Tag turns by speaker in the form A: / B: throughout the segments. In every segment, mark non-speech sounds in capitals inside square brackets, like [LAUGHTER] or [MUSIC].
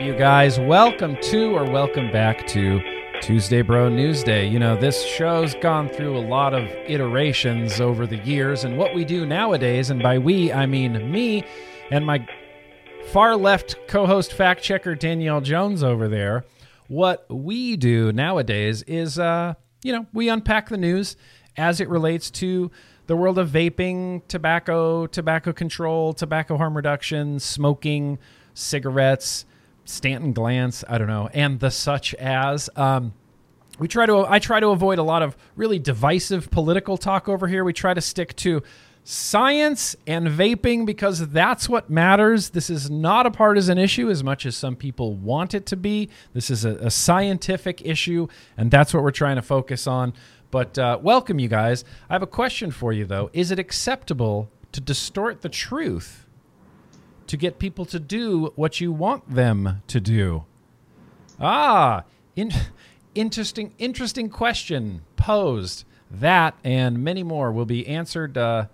A: you guys. Welcome to or welcome back to Tuesday Bro Newsday. You know, this show's gone through a lot of iterations over the years, and what we do nowadays, and by we, I mean me and my far left co host fact checker Danielle Jones over there. What we do nowadays is, uh, you know, we unpack the news as it relates to the world of vaping, tobacco, tobacco control, tobacco harm reduction, smoking, cigarettes, Stanton Glantz, I don't know, and the such as. Um, we try to I try to avoid a lot of really divisive political talk over here. We try to stick to science and vaping because that's what matters. This is not a partisan issue as much as some people want it to be. This is a, a scientific issue, and that's what we're trying to focus on. But uh, welcome, you guys. I have a question for you, though. Is it acceptable to distort the truth to get people to do what you want them to do? Ah, in- interesting, interesting question posed. That and many more will be answered uh,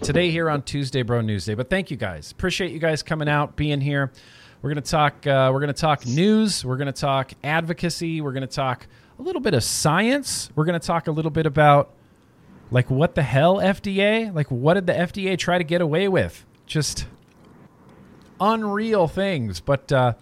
A: today here on Tuesday Bro Newsday. But thank you guys. Appreciate you guys coming out, being here. We're gonna talk. Uh, we're gonna talk news. We're gonna talk advocacy. We're gonna talk a little bit of science. We're gonna talk a little bit about like what the hell FDA? Like what did the FDA try to get away with? Just unreal things. But uh,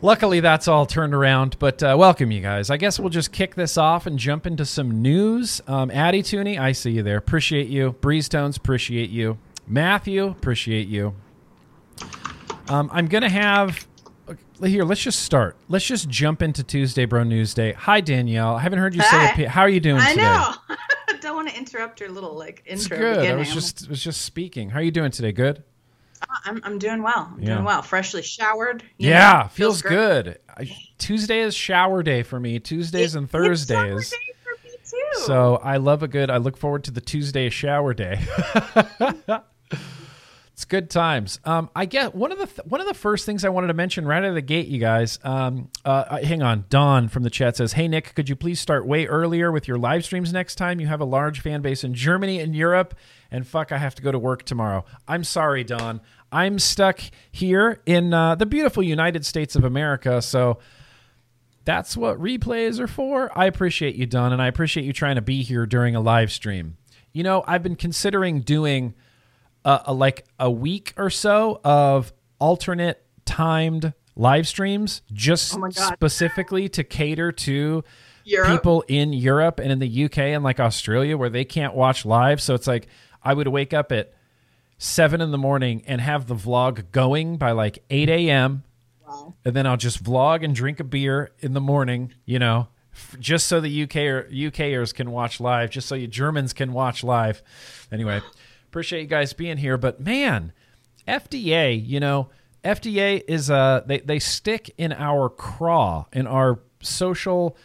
A: luckily, that's all turned around. But uh, welcome, you guys. I guess we'll just kick this off and jump into some news. Um, Addie Tooney, I see you there. Appreciate you. Breeze Tones, appreciate you. Matthew, appreciate you. Um, I'm gonna have here. Let's just start. Let's just jump into Tuesday Bro Newsday. Hi Danielle. I haven't heard you
B: Hi.
A: say. A How are you doing
B: I
A: today?
B: know. [LAUGHS] Don't want to interrupt your little like intro.
A: It's good. I was just was just speaking. How are you doing today? Good.
B: I'm I'm doing well. I'm
A: Yeah.
B: doing well. Freshly showered.
A: Yeah,
B: know,
A: feels,
B: great.
A: good. I, Tuesday is shower day for me. Tuesdays and
B: It- it's
A: Thursdays.
B: day for me too.
A: So I love a good. I look forward to the Tuesday shower day. [LAUGHS] it's good times. Um, I get one of the th- one of the first things I wanted to mention right out of the gate, you guys. Um, uh, uh, hang on, Don from the chat says, "Hey Nick, could you please start way earlier with your live streams next time? You have a large fan base in Germany and Europe, and fuck, I have to go to work tomorrow. I'm sorry, Don. I'm stuck here in uh, the beautiful United States of America, so." that's what replays are for. I appreciate you, Don, and I appreciate you trying to be here during a live stream. You know, I've been considering doing a, a like a week or so of alternate timed live streams, just
B: Oh
A: specifically to cater to
B: Europe?
A: people in Europe and in the UK and like Australia where they can't watch live. So it's like I would wake up at seven in the morning and have the vlog going by like eight a.m
B: Wow.
A: and then I'll just vlog and drink a beer in the morning, you know, f- just so the UK or UKers can watch live, just so you Germans can watch live. Anyway, appreciate you guys being here, but man, FDA, you know, FDA is uh they they stick in our craw, in our social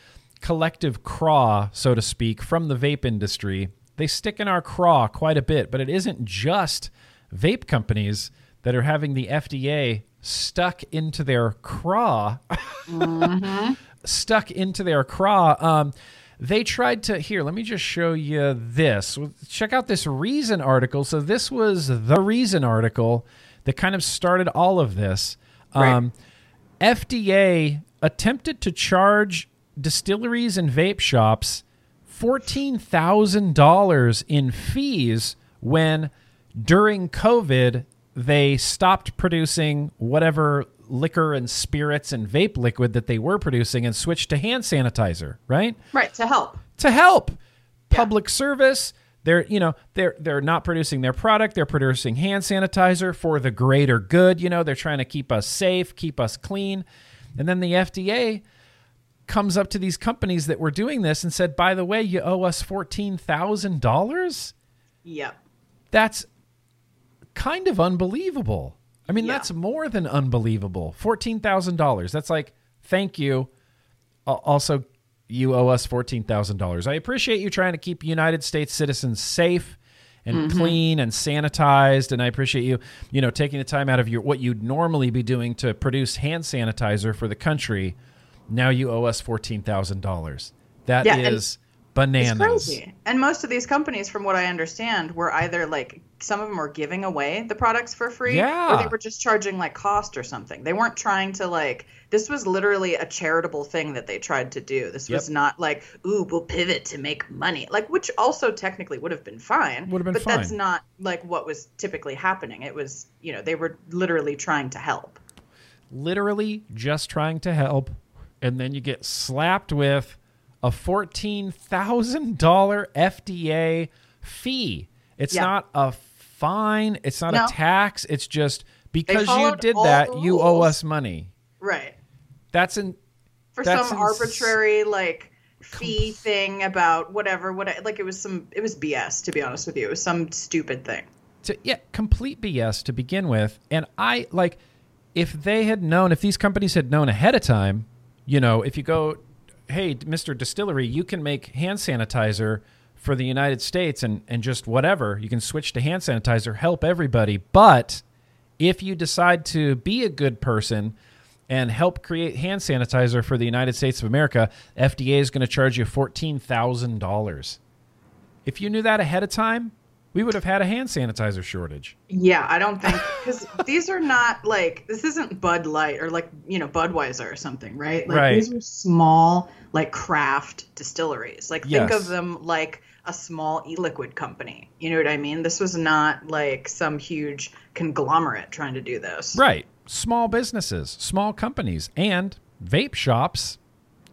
A: collective craw, so to speak, from the vape industry. They stick in our craw quite a bit, but it isn't just vape companies that are having the FDA stuck into their craw, [LAUGHS] stuck into their craw. Um, they tried to here. Let me just show you this. Check out this Reason article. So this was the Reason article that kind of started all of this. Um, FDA attempted to charge distilleries and vape shops $14,000 in fees when during COVID they stopped producing whatever liquor and spirits and vape liquid that they were producing and switched to hand sanitizer, right?
B: Right to help.
A: to help public service they're you know they're they're not producing their product they're producing hand sanitizer for the greater good you know they're trying to keep us safe keep us clean and then the FDA comes up to these companies that were doing this and said by the way you owe us $14,000
B: Yep.
A: that's kind of unbelievable. I mean,
B: Yeah.
A: that's more than unbelievable. Fourteen thousand dollars. That's like, thank you. Also, you owe us fourteen thousand dollars. I appreciate you trying to keep United States citizens safe and mm-hmm. clean and sanitized, and I appreciate you, you know, taking the time out of your what you'd normally be doing to produce hand sanitizer for the country. Now you owe us fourteen thousand dollars. That is
B: Yeah, and-
A: bananas.
B: It's crazy. And most of these companies, from what I understand, were either like some of them were giving away the products for free,
A: Yeah.
B: or they were just charging like cost or something. They weren't trying to like. This was literally a charitable thing that they tried to do. This was not like, ooh, we'll pivot to make money, like which also technically would have been fine.
A: Would have been
B: but that's not like what was typically happening. It was, you know, they were literally trying to help.
A: literally just trying to help, and then you get slapped with a fourteen thousand dollar FDA fee. It's
B: Yeah.
A: not a fine. It's not
B: No.
A: a tax. It's just because you did that, you owe us money.
B: Right.
A: That's in
B: for
A: That's
B: some arbitrary like fee thing about whatever what like it was some it was BS to be honest with you. It was some stupid thing.
A: to yeah, complete BS to begin with. And I like if they had known, if these companies had known ahead of time, you know, if you go, hey, Mr. Distillery, you can make hand sanitizer for the United States and and just whatever, you can switch to hand sanitizer, help everybody. But if you decide to be a good person and help create hand sanitizer for the United States of America, FDA is going to charge you fourteen thousand dollars. If you knew that ahead of time, we would have had a hand sanitizer shortage.
B: Yeah, I don't think because these are not like this isn't Bud Light or like you know Budweiser or something, right? Like
A: Right.
B: these are small like craft distilleries. Like think of them like a small e-liquid company. You know what I mean? This was not like some huge conglomerate trying to do this.
A: Right. Small businesses, small companies, and vape shops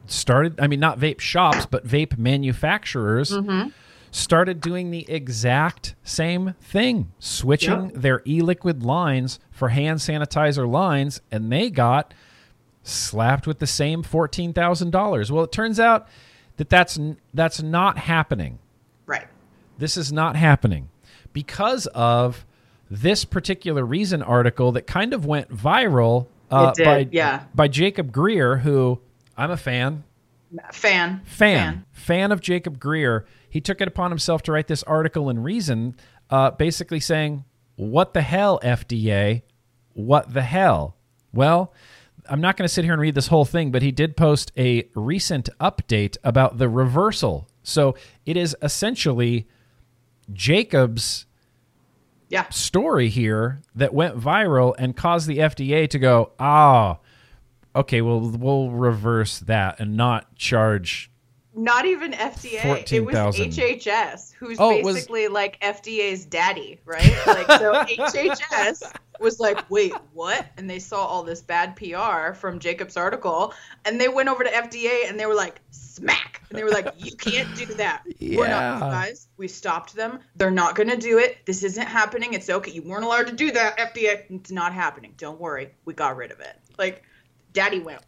A: started, I mean, not vape shops, but vape manufacturers mm-hmm. started doing the exact same thing, switching
B: Yep.
A: their e liquid lines for hand sanitizer lines, and they got slapped with the same $14,000. Well, it turns out that that's, that's not happening. This is not happening because of this particular Reason article that kind of went viral uh,
B: It did,
A: by
B: yeah.
A: by Jacob Grier, who I'm a fan,
B: Fan.
A: fan, fan, of Jacob Grier. He took it upon himself to write this article in Reason, uh, basically saying, "What the hell, FDA? What the hell?" Well. I'm not going to sit here and read this whole thing, but he did post a recent update about the reversal. So it is essentially Jacob's
B: Yeah.
A: story here that went viral and caused the FDA to go, ah, okay, well, we'll reverse that and not charge.
B: Not even FDA. It was
A: 14,000.
B: HHS, who's
A: Oh, it was-
B: basically like FDA's daddy, right? Like so [LAUGHS] HHS was like, "Wait, what?" And they saw all this bad PR from Jacob's article, and they went over to FDA and they were like, "Smack!" And they were like, "You can't do that. We're
A: Yeah.
B: not guys. We stopped them. They're not going to do it. This isn't happening. It's okay. You weren't allowed to do that, FDA. It's not happening. Don't worry. We got rid of it." Like, Daddy went?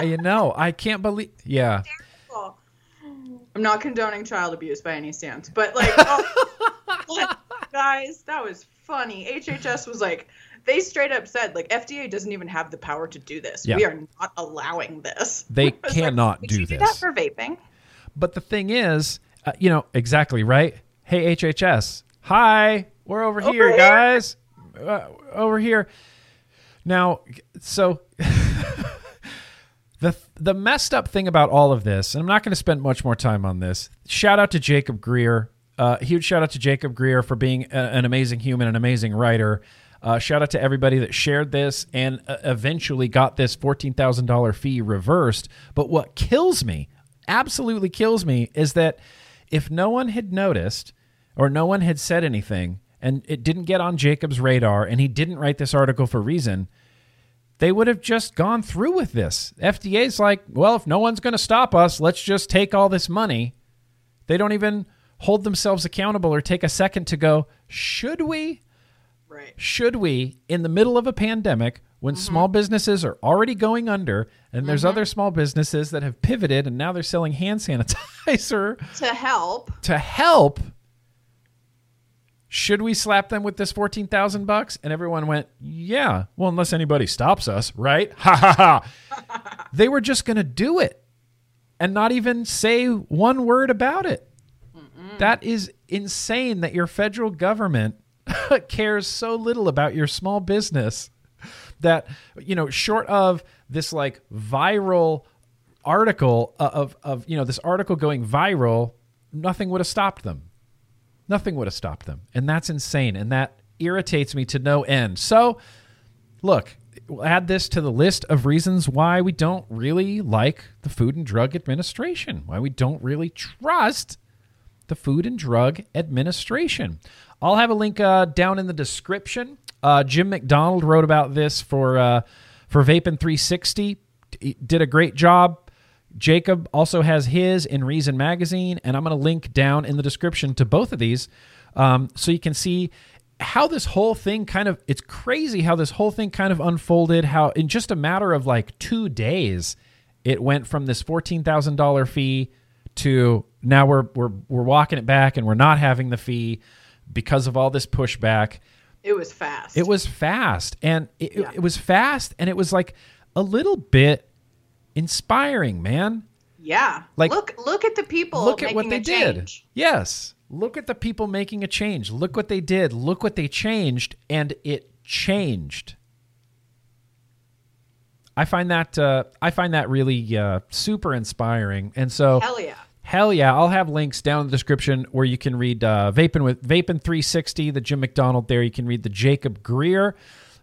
A: You know, I can't believe. Yeah.
B: I'm not condoning child abuse by any stance, but like, oh, guys, that was funny. HHS was like, they straight up said, like, FDA doesn't even have the power to do this.
A: Yeah.
B: We are not allowing this.
A: They [LAUGHS] cannot
B: "Would
A: do
B: you do that for vaping.
A: But the thing is, uh, you know, exactly right. Hey, HHS. Hi, we're over, here,
B: here.
A: guys. Uh, over here. Now, so the the messed up thing about all of this, and I'm not going to spend much more time on this. Shout out to Jacob Grier. Uh, huge shout out to Jacob Grier for being a, an amazing human, an amazing writer. Uh, shout out to everybody that shared this and uh, eventually got this $14,000 fee reversed. But what kills me, absolutely kills me, is that if no one had noticed or no one had said anything and it didn't get on Jacob's radar and he didn't write this article for reason, they would have just gone through with this. FDA's like, well, if no one's going to stop us, let's just take all this money. They don't even hold themselves accountable or take a second to go, should we?
B: Right.
A: Should we, in the middle of a pandemic, when mm-hmm. small businesses are already going under and there's mm-hmm. other small businesses that have pivoted and now they're selling hand sanitizer
B: To help.
A: to help, should we slap them with this 14,000 bucks? And everyone went, yeah. Well, unless anybody stops us, right? [LAUGHS] Ha ha ha. they were just going to do it and not even say one word about it. That is insane that your federal government [LAUGHS] cares so little about your small business that you know short of this like viral article uh, of of you know this article going viral nothing would have stopped them Nothing would have stopped them. And that's insane. And that irritates me to no end. So, look, we'll add this to the list of reasons why we don't really like the Food and Drug Administration, why we don't really trust the Food and Drug Administration. I'll have a link uh, down in the description. Uh, Jim McDonald wrote about this for uh, for Vaping 360. He did a great job. Jacob also has his in Reason Magazine, and I'm going to link down in the description to both of these um, so you can see how this whole thing kind of it's crazy how this whole thing kind of unfolded how in just a matter of like two days it went from this $14000 fee to now we're we're we're walking it back and we're not having the fee because of all this pushback
B: It was fast.
A: it was fast and it,
B: Yeah.
A: it was fast and it was like a little bit inspiring man
B: yeah.
A: like-
B: look look at the people
A: look at what they did
B: change.
A: yes look at the people making a change look what they did look what they changed and it changed i find that uh, i find that really uh, super inspiring and so
B: Hell yeah.
A: Hell yeah! I'll have links down in the description where you can read uh, Vaping with Vaping 360, the Jim McDonald. There you can read the Jacob Grier,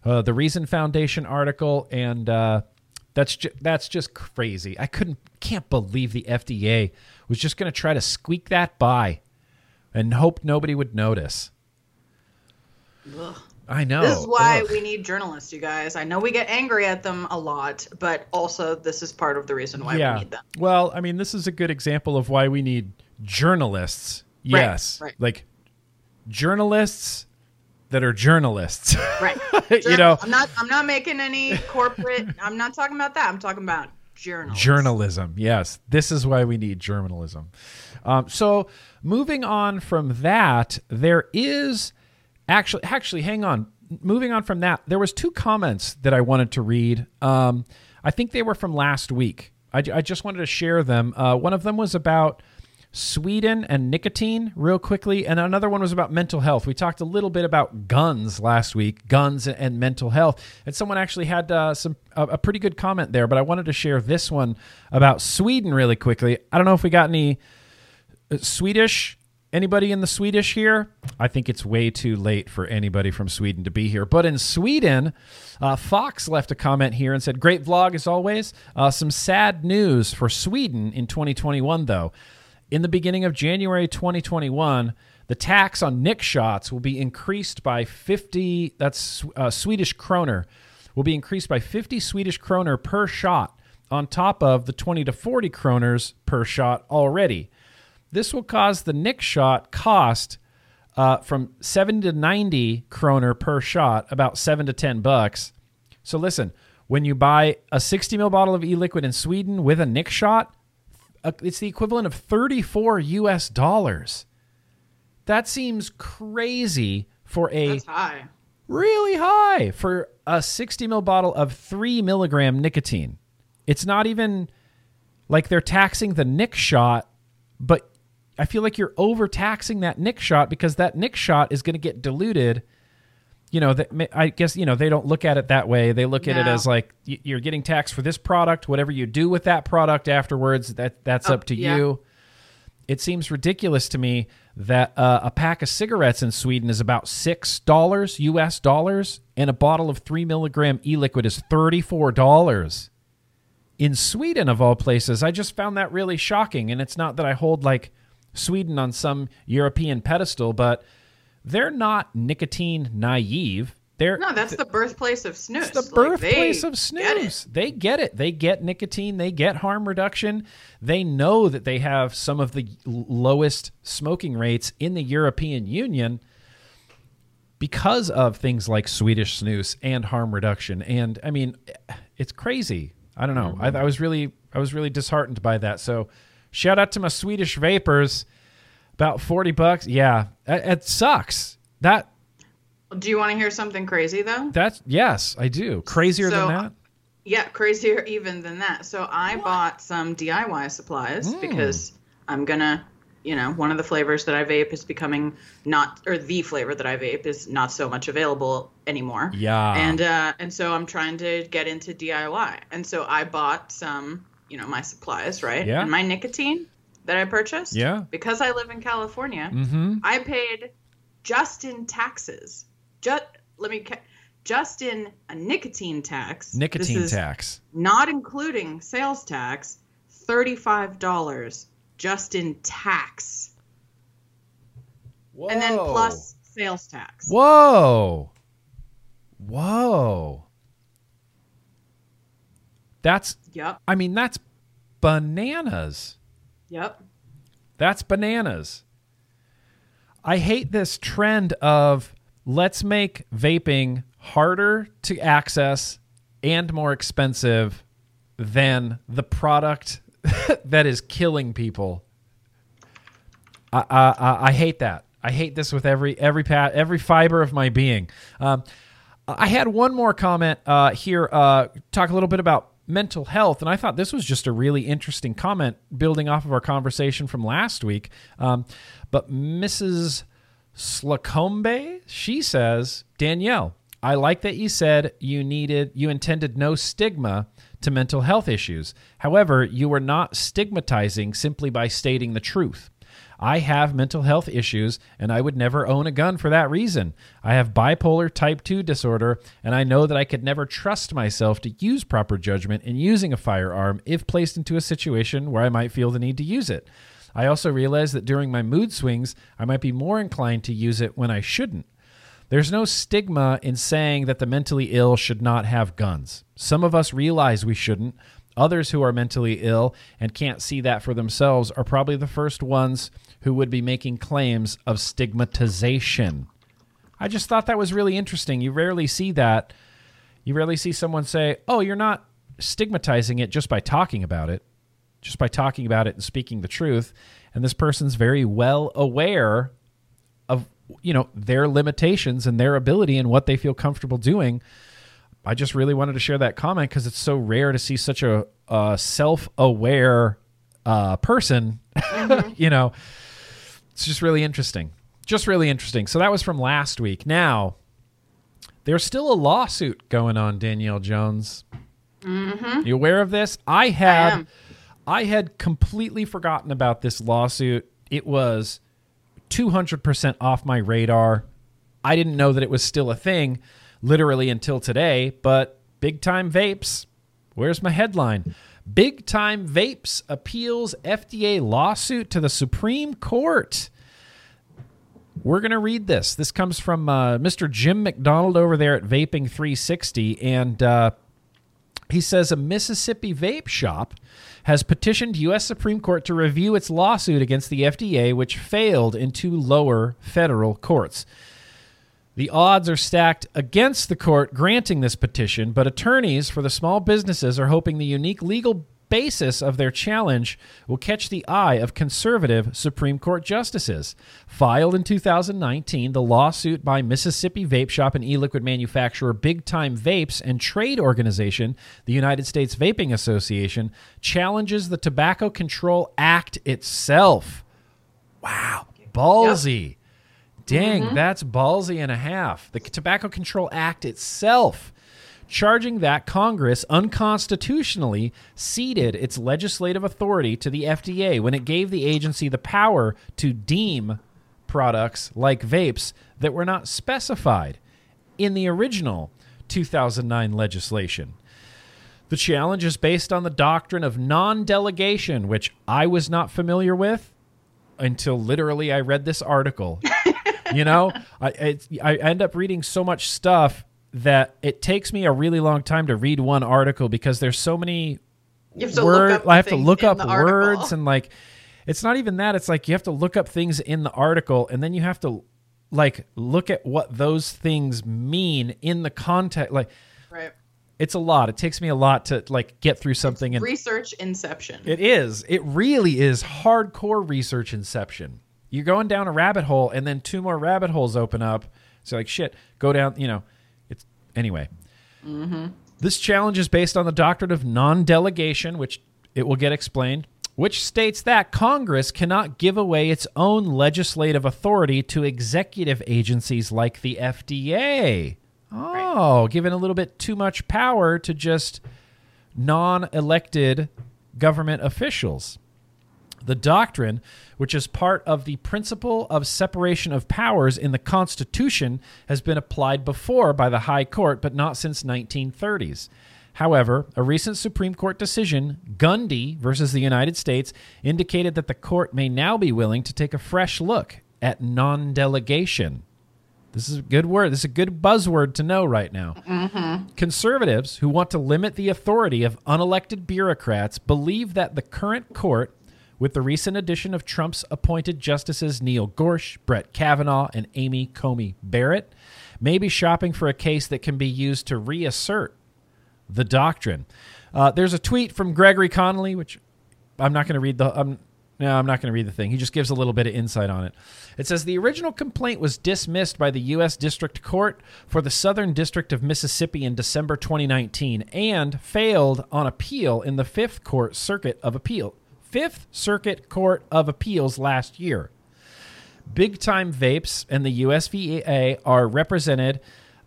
A: uh, the Reason Foundation article, and uh, that's ju- that's just crazy. I couldn't can't believe the FDA was just going to try to squeak that by, and hope nobody would notice.
B: Ugh.
A: I know.
B: This is why
A: Ugh.
B: we need journalists, you guys. I know we get angry at them a lot, but also this is part of the reason why
A: yeah.
B: we need them.
A: Well, I mean, this is a good example of why we need journalists.
B: Right,
A: Yes,
B: right.
A: like journalists that are journalists. [LAUGHS]
B: Right.
A: you know,
B: I'm not I'm not making any corporate [LAUGHS] I'm not talking about that. I'm talking about journalism.
A: journalism. Yes, this is why we need journalism. Um, so, moving on from that, there is actually actually hang on. Moving on from that, there was two comments that I wanted to read. Um, I think they were from last week. I, I just wanted to share them. Uh, one of them was about Sweden and nicotine, real quickly, and another one was about mental health. We talked a little bit about guns last week, guns and, mental health, and someone actually had uh, some a, a pretty good comment there. But I wanted to share this one about Sweden really quickly. I don't know if we got any uh, Swedish. Anybody in the Swedish here? I think it's way too late for anybody from Sweden to be here. But in Sweden, uh, Fox left a comment here and said, Great vlog as always. Uh, some sad news for Sweden in 2021, though. In the beginning of January 2021, the tax on nic shots will be increased by 50, that's uh, Swedish kroner, will be increased by 50 Swedish kroner per shot on top of the 20 to 40 kroners per shot already. This will cause the nic shot cost uh, from 70 to 90 kroner per shot, about 7 to 10 bucks. So listen, when you buy a 60 ml bottle of e-liquid in Sweden with a nic shot, uh, it's the equivalent of 34 US dollars. That seems crazy for a
B: That's high.
A: really high for a 60 ml bottle of 3 milligram nicotine. It's not even like they're taxing the nic shot, but I feel like you're overtaxing that nic shot because that nic shot is going to get diluted. You know, I guess you know they don't look at it that way. They look at it as like you're getting taxed for this product. Whatever you do with that product afterwards, that that's
B: Oh,
A: up to
B: yeah.
A: you. It seems ridiculous to me that uh, a pack of cigarettes in Sweden is about six dollars U.S. dollars, and a bottle of three milligram e-liquid is thirty-four dollars. In Sweden, of all places, I just found that really shocking. And it's not that I hold like Sweden on some European pedestal, but they're not nicotine naive. They're
B: No, that's the birthplace of snus.
A: it's the
B: Like,
A: birthplace of
B: get
A: They get it. They get nicotine. They get harm reduction. They know that they have some of the lowest smoking rates in the European Union because of things like Swedish snus and harm reduction. And I mean, it's crazy. I don't know. I, I was really, I was really disheartened by that. So, shout out to my Swedish vapors. About forty bucks. Yeah, it, it sucks. That
B: Do you want to hear something crazy though?
A: that's yes, I do. Crazier
B: So-
A: than that.
B: Yeah, crazier even than that. So I bought some DIY supplies
A: Hmm.
B: because I'm gonna, you know, one of the flavors that I vape is becoming not, or the flavor that I vape is not so much available anymore.
A: Yeah.
B: And uh, and so I'm trying to get into DIY, and so I bought some, you know, my supplies, right?
A: Yeah.
B: And my nicotine that I purchased.
A: Yeah.
B: Because I live in California,
A: Mm-hmm.
B: I paid just in taxes. Just let me ca- just in a nicotine tax.
A: Nicotine tax.
B: not including sales tax, thirty-five dollars just in tax,
A: Whoa.
B: and then plus sales tax.
A: Whoa. Whoa. That's
B: Yep.
A: I mean that's bananas.
B: Yep.
A: That's bananas. I hate this trend of let's make vaping harder to access and more expensive than the product [LAUGHS] that is killing people. I, I, I- hate that. I hate this with every every pat every fiber of my being. Um, I had one more comment uh, here. Uh, talk a little bit about mental health, and I thought this was just a really interesting comment, building off of our conversation from last week. Um, but Mrs. Slacombe, she says, Danielle, I like that you said you needed, you intended no stigma to mental health issues. However, you were not stigmatizing simply by stating the truth. I have mental health issues and I would never own a gun for that reason. I have bipolar type 2 disorder and I know that I could never trust myself to use proper judgment in using a firearm if placed into a situation where I might feel the need to use it. I also realize that during my mood swings, I might be more inclined to use it when I shouldn't. There's no stigma in saying that the mentally ill should not have guns. Some of us realize we shouldn't. Others who are mentally ill and can't see that for themselves are probably the first ones who would be making claims of stigmatization. I just thought that was really interesting. You rarely see that. You rarely see someone say, "Oh, you're not stigmatizing it just by talking about it, just by talking about it and speaking the truth." And this person's very well aware of you know their limitations and their ability and what they feel comfortable doing. I just really wanted to share that comment because it's so rare to see such a, a self-aware uh, person. [LAUGHS] you know, it's just really interesting. Just really interesting. So that was from last week. Now, there's still a lawsuit going on, Danielle Jones. Mm-hmm. You aware of this? I had
B: am.
A: I had completely forgotten about this lawsuit. It was 200% off my radar. I didn't know that it was still a thing literally until today, but Big Time Vapes, where's my headline? Big Time Vapes appeals FDA lawsuit to the Supreme Court. We're going to read this. This comes from uh, Mr. Jim McDonald over there at Vaping 360. And uh, he says a Mississippi vape shop has petitioned U.S. Supreme Court to review its lawsuit against the FDA, which failed in two lower federal courts. The odds are stacked against the court granting this petition, but attorneys for the small businesses are hoping the unique legal basis of their challenge will catch the eye of conservative Supreme Court justices. Filed in 2019, the lawsuit by Mississippi vape shop and e liquid manufacturer Big Time Vapes and trade organization, the United States Vaping Association, challenges the Tobacco Control Act itself. Wow, ballsy. Dang, mm-hmm. that's ballsy and a half. The Tobacco Control Act itself, charging that Congress unconstitutionally ceded its legislative authority to the FDA when it gave the agency the power to deem products like vapes that were not specified in the original 2009 legislation. The challenge is based on the doctrine of non delegation, which I was not familiar with until literally I read this article. [LAUGHS] you know, I it's, I end up reading so much stuff that it takes me a really long time to read one article because there's so many
B: You have to
A: word-
B: look up
A: I have to look up words and like it's not even that it's like you have to look up things in the article and then you have to like look at what those things mean in the context like
B: Right.
A: it's a lot it takes me a lot to like get through something and
B: Research inception.
A: it is. It really is hardcore research inception. You're going down a rabbit hole, and then two more rabbit holes open up. So like shit, go down. You know, it's anyway. Mm-hmm. This challenge is based on the doctrine of non-delegation, which it will get explained, which states that Congress cannot give away its own legislative authority to executive agencies like the FDA. Oh, giving a little bit too much power to just non elected government officials. The doctrine, which is part of the principle of separation of powers in the Constitution, has been applied before by the High Court, but not since 1930s. However, a recent Supreme Court decision, Gundy versus the United States, indicated that the court may now be willing to take a fresh look at non delegation. This is a good word. This is a good buzzword to know right now. Mm-hmm. Conservatives who want to limit the authority of unelected bureaucrats believe that the current court, with the recent addition of Trump's appointed justices Neil Gorsuch, Brett Kavanaugh, and Amy Coney Barrett, may be shopping for a case that can be used to reassert the doctrine. Uh, there's a tweet from Gregory Conley, which I'm not going to read the. Um, no, I'm not going to read the thing. He just gives a little bit of insight on it. It says the original complaint was dismissed by the U.S. District Court for the Southern District of Mississippi in December 2019 and failed on appeal in the Fifth Court Circuit of Appeal. Fifth Circuit Court of Appeals last year. Big Time Vapes and the USVA are represented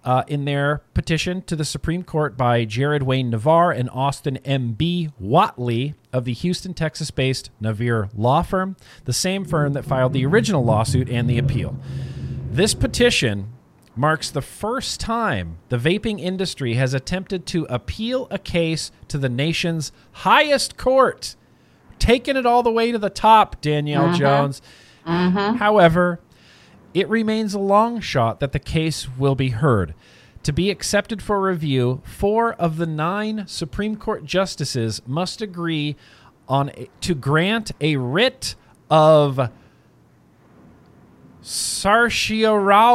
A: uh, in their petition to the Supreme Court by Jared Wayne Navarre and Austin M.B. Watley of the Houston, Texas based Navarre Law Firm, the same firm that filed the original lawsuit and the appeal. This petition marks the first time the vaping industry has attempted to appeal a case to the nation's highest court, taking it all the way to the top, Danielle mm-hmm. Jones. Mm-hmm. However, it remains a long shot that the case will be heard. To be accepted for review, four of the nine Supreme Court justices must agree on a, to grant a writ of certiorari,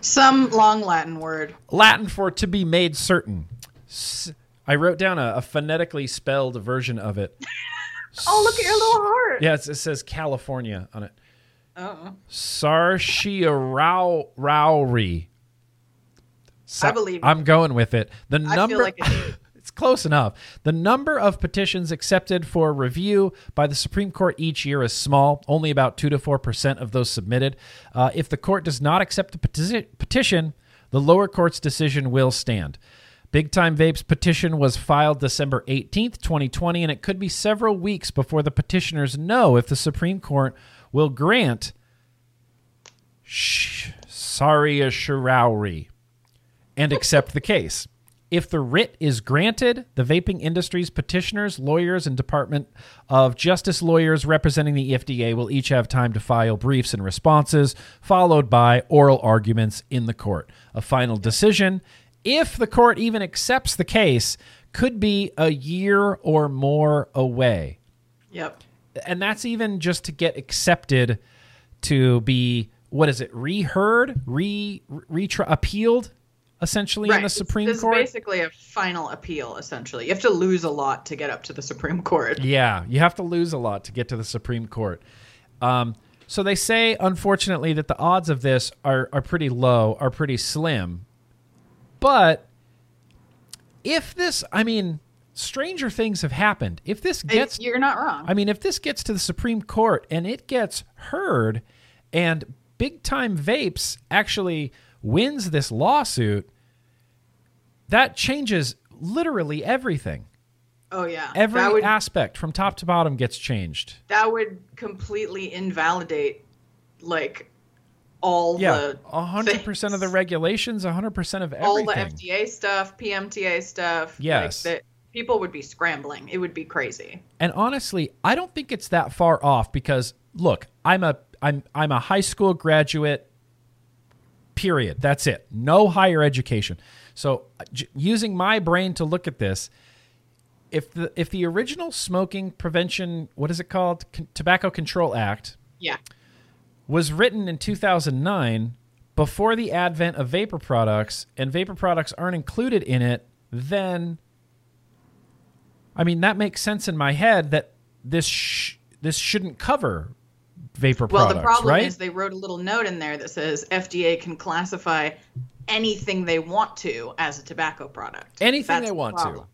B: Some long Latin word.
A: Latin for to be made certain. S- I wrote down a, a phonetically spelled version of it. [LAUGHS]
B: Oh, look at your little heart.
A: Yeah, it says California on it. Oh.
B: Uh-uh.
A: Sarshiarauri.
B: I believe
A: I'm going with it. The
B: I
A: number
B: feel like it's [LAUGHS]
A: it's close enough. The number of petitions accepted for review by the Supreme Court each year is small, only about 2 to 4% of those submitted. Uh, if the court does not accept the peti- petition, the lower court's decision will stand. Big Time Vape's petition was filed December 18th, 2020, and it could be several weeks before the petitioners know if the Supreme Court will grant sh- a Shirauri and accept the case. If the writ is granted, the vaping industry's petitioners, lawyers, and Department of Justice lawyers representing the FDA will each have time to file briefs and responses, followed by oral arguments in the court. A final decision, if the court even accepts the case, could be a year or more away
B: Yep.
A: and that's even just to get accepted to be what is it reheard re retry appealed essentially in the
B: This-
A: supreme
B: this
A: court
B: is basically a final appeal, essentially. You have to lose a lot to get up to the Supreme Court.
A: yeah you have to lose a lot to get to the supreme court um, so they say unfortunately that the odds of this are, are pretty low are pretty slim but if this i mean stranger things have happened if this gets
B: you're not wrong.
A: I mean, if this gets to the Supreme Court and it gets heard and Big Time Vapes actually wins this lawsuit, that changes literally everything.
B: oh yeah.
A: Every
B: would
A: aspect from top to bottom gets changed.
B: that would completely invalidate like all
A: Yeah,
B: the
A: a hundred percent of the regulations, a hundred percent of everything.
B: all the. FDA stuff, PMTA stuff.
A: Yes.
B: Like, people would be scrambling. It would be crazy.
A: And honestly, I don't think it's that far off because look, I'm a I'm I'm a high school graduate. Period. That's it. No higher education. So uh, j- using my brain to look at this, if the if the original smoking prevention, what is it called, Con- Tobacco Control Act,
B: Yeah.
A: Was written in 2009 before the advent of vapor products and vapor products aren't included in it, then I mean that makes sense in my head that this sh- this shouldn't cover vapor
B: Well,
A: products, Well,
B: the problem
A: right?
B: is they wrote a little note in there that says FDA can classify anything they want to as a tobacco product.
A: Anything
B: That's
A: they
B: the
A: want to.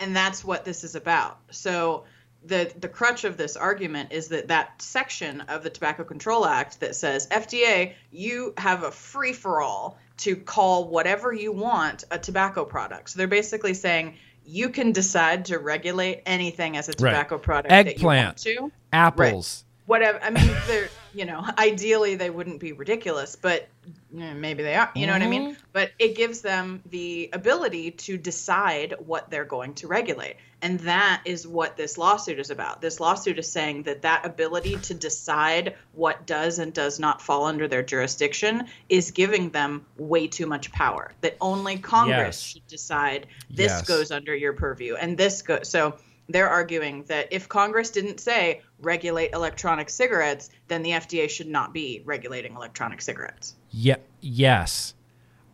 B: And that's what this is about. So the the crutch of this argument is that that section of the Tobacco Control Act that says FDA, you have a free for all to call whatever you want a tobacco product. So they're basically saying you can decide to regulate anything as a
A: Right.
B: tobacco product
A: Eggplant.
B: that you want to.
A: Apples.
B: Whatever. I mean, they're you know, ideally they wouldn't be ridiculous, but eh, maybe they are. You know what I mean? But it gives them the ability to decide what they're going to regulate, and that is what this lawsuit is about. This lawsuit is saying that that ability to decide what does and does not fall under their jurisdiction is giving them way too much power. That only Congress
A: Yes.
B: should decide this
A: Yes.
B: goes under your purview and this goes so they're arguing that if Congress didn't say regulate electronic cigarettes, then the FDA should not be regulating electronic cigarettes.
A: Yeah, yes.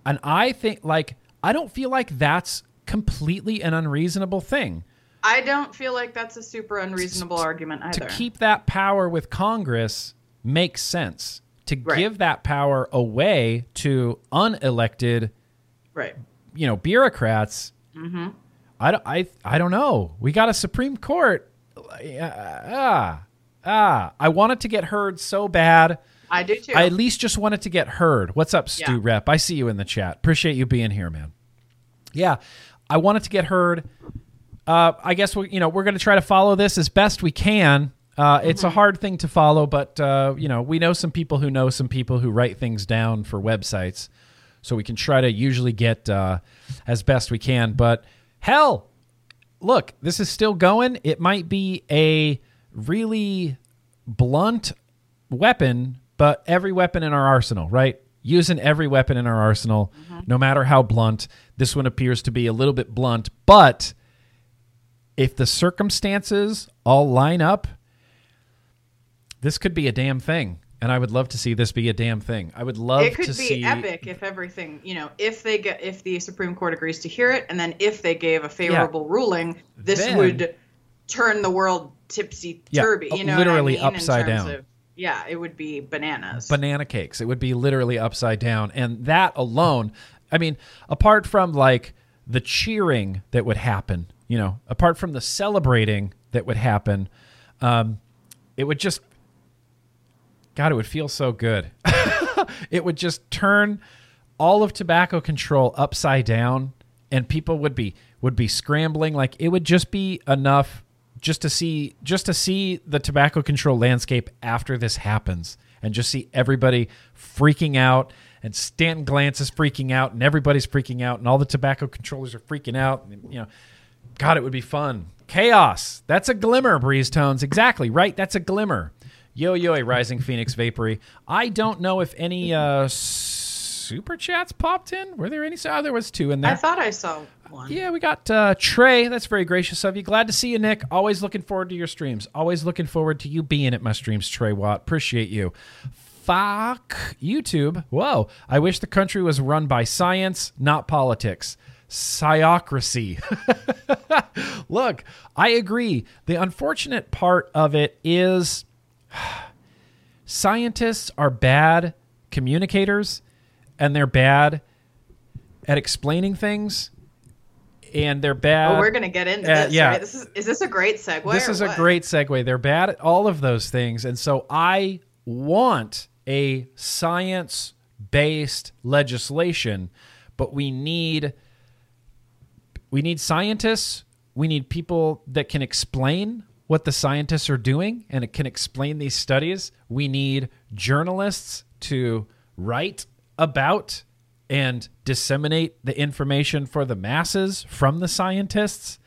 A: And I think like I don't feel like that's completely an unreasonable thing.
B: I don't feel like that's a super unreasonable argument either.
A: To keep that power with Congress makes sense. To
B: Right.
A: give that power away to unelected,
B: right.
A: you know, bureaucrats.
B: Mm-hmm.
A: I don't, I, I don't know. We got a Supreme Court. Ah, ah. I want it to get heard so bad.
B: I do too.
A: I at least just want it to get heard. What's up, Stu
B: Yeah.
A: Rep? I see you in the chat. Appreciate you being here, man. Yeah, I want it to get heard. Uh, I guess we, you know, we're going to try to follow this as best we can. Uh, It's
B: Mm-hmm.
A: a hard thing to follow, but uh, you know, we know some people who know some people who write things down for websites, so we can try to usually get uh, as best we can. But hell, look, this is still going. It might be a really blunt weapon, but every weapon in our arsenal, right? Using every weapon in our arsenal, mm-hmm. no matter how blunt. This one appears to be a little bit blunt, but if the circumstances all line up, this could be a damn thing. And I would love to see this be a damn thing. I would love to see this.
B: it could
A: to
B: be
A: see
B: epic if everything, you know, if they get if the Supreme Court agrees to hear it, and then if they gave a favorable ruling, this
A: Then-
B: would turn the world tipsy turvy.
A: Yeah,
B: you know,
A: literally
B: I mean,
A: upside down.
B: Of, yeah, it would be bananas.
A: banana cakes. It would be literally upside down. And that alone, I mean, apart from like the cheering that would happen, you know, apart from the celebrating that would happen, um, it would just, God, it would feel so good. [LAUGHS] it would just turn all of tobacco control upside down and people would be would be scrambling like it would just be enough just to see just to see the tobacco control landscape after this happens and just see everybody freaking out and Stanton Glantz is freaking out and everybody's freaking out and all the tobacco controllers are freaking out you know God, it would be fun. Chaos. That's a glimmer, Breeze Tones. Exactly, right? That's a glimmer. Yo yo, a rising phoenix vapory. I don't know if any uh, super chats popped in. Were there any? Oh, there was two in there.
B: I thought I saw one.
A: Yeah, we got uh, Trey. That's very gracious of you. Glad to see you, Nick. Always looking forward to your streams. Always looking forward to you being at my streams, Trey Watt. Appreciate you. Fuck YouTube. Whoa. I wish the country was run by science, not politics. Sciocracy. [LAUGHS] Look, I agree. The unfortunate part of it is [SIGHS] scientists are bad communicators and they're bad at explaining things and they're bad
B: Oh, we're gonna get into
A: uh,
B: this.
A: yeah.
B: right? This is is this a great segue?
A: this is a great segue. They're bad at all of those things. And so I want a science based legislation, but we need we need scientists, we need people that can explain what the scientists are doing and it can explain these studies. We need journalists to write about and disseminate the information for the masses from the scientists.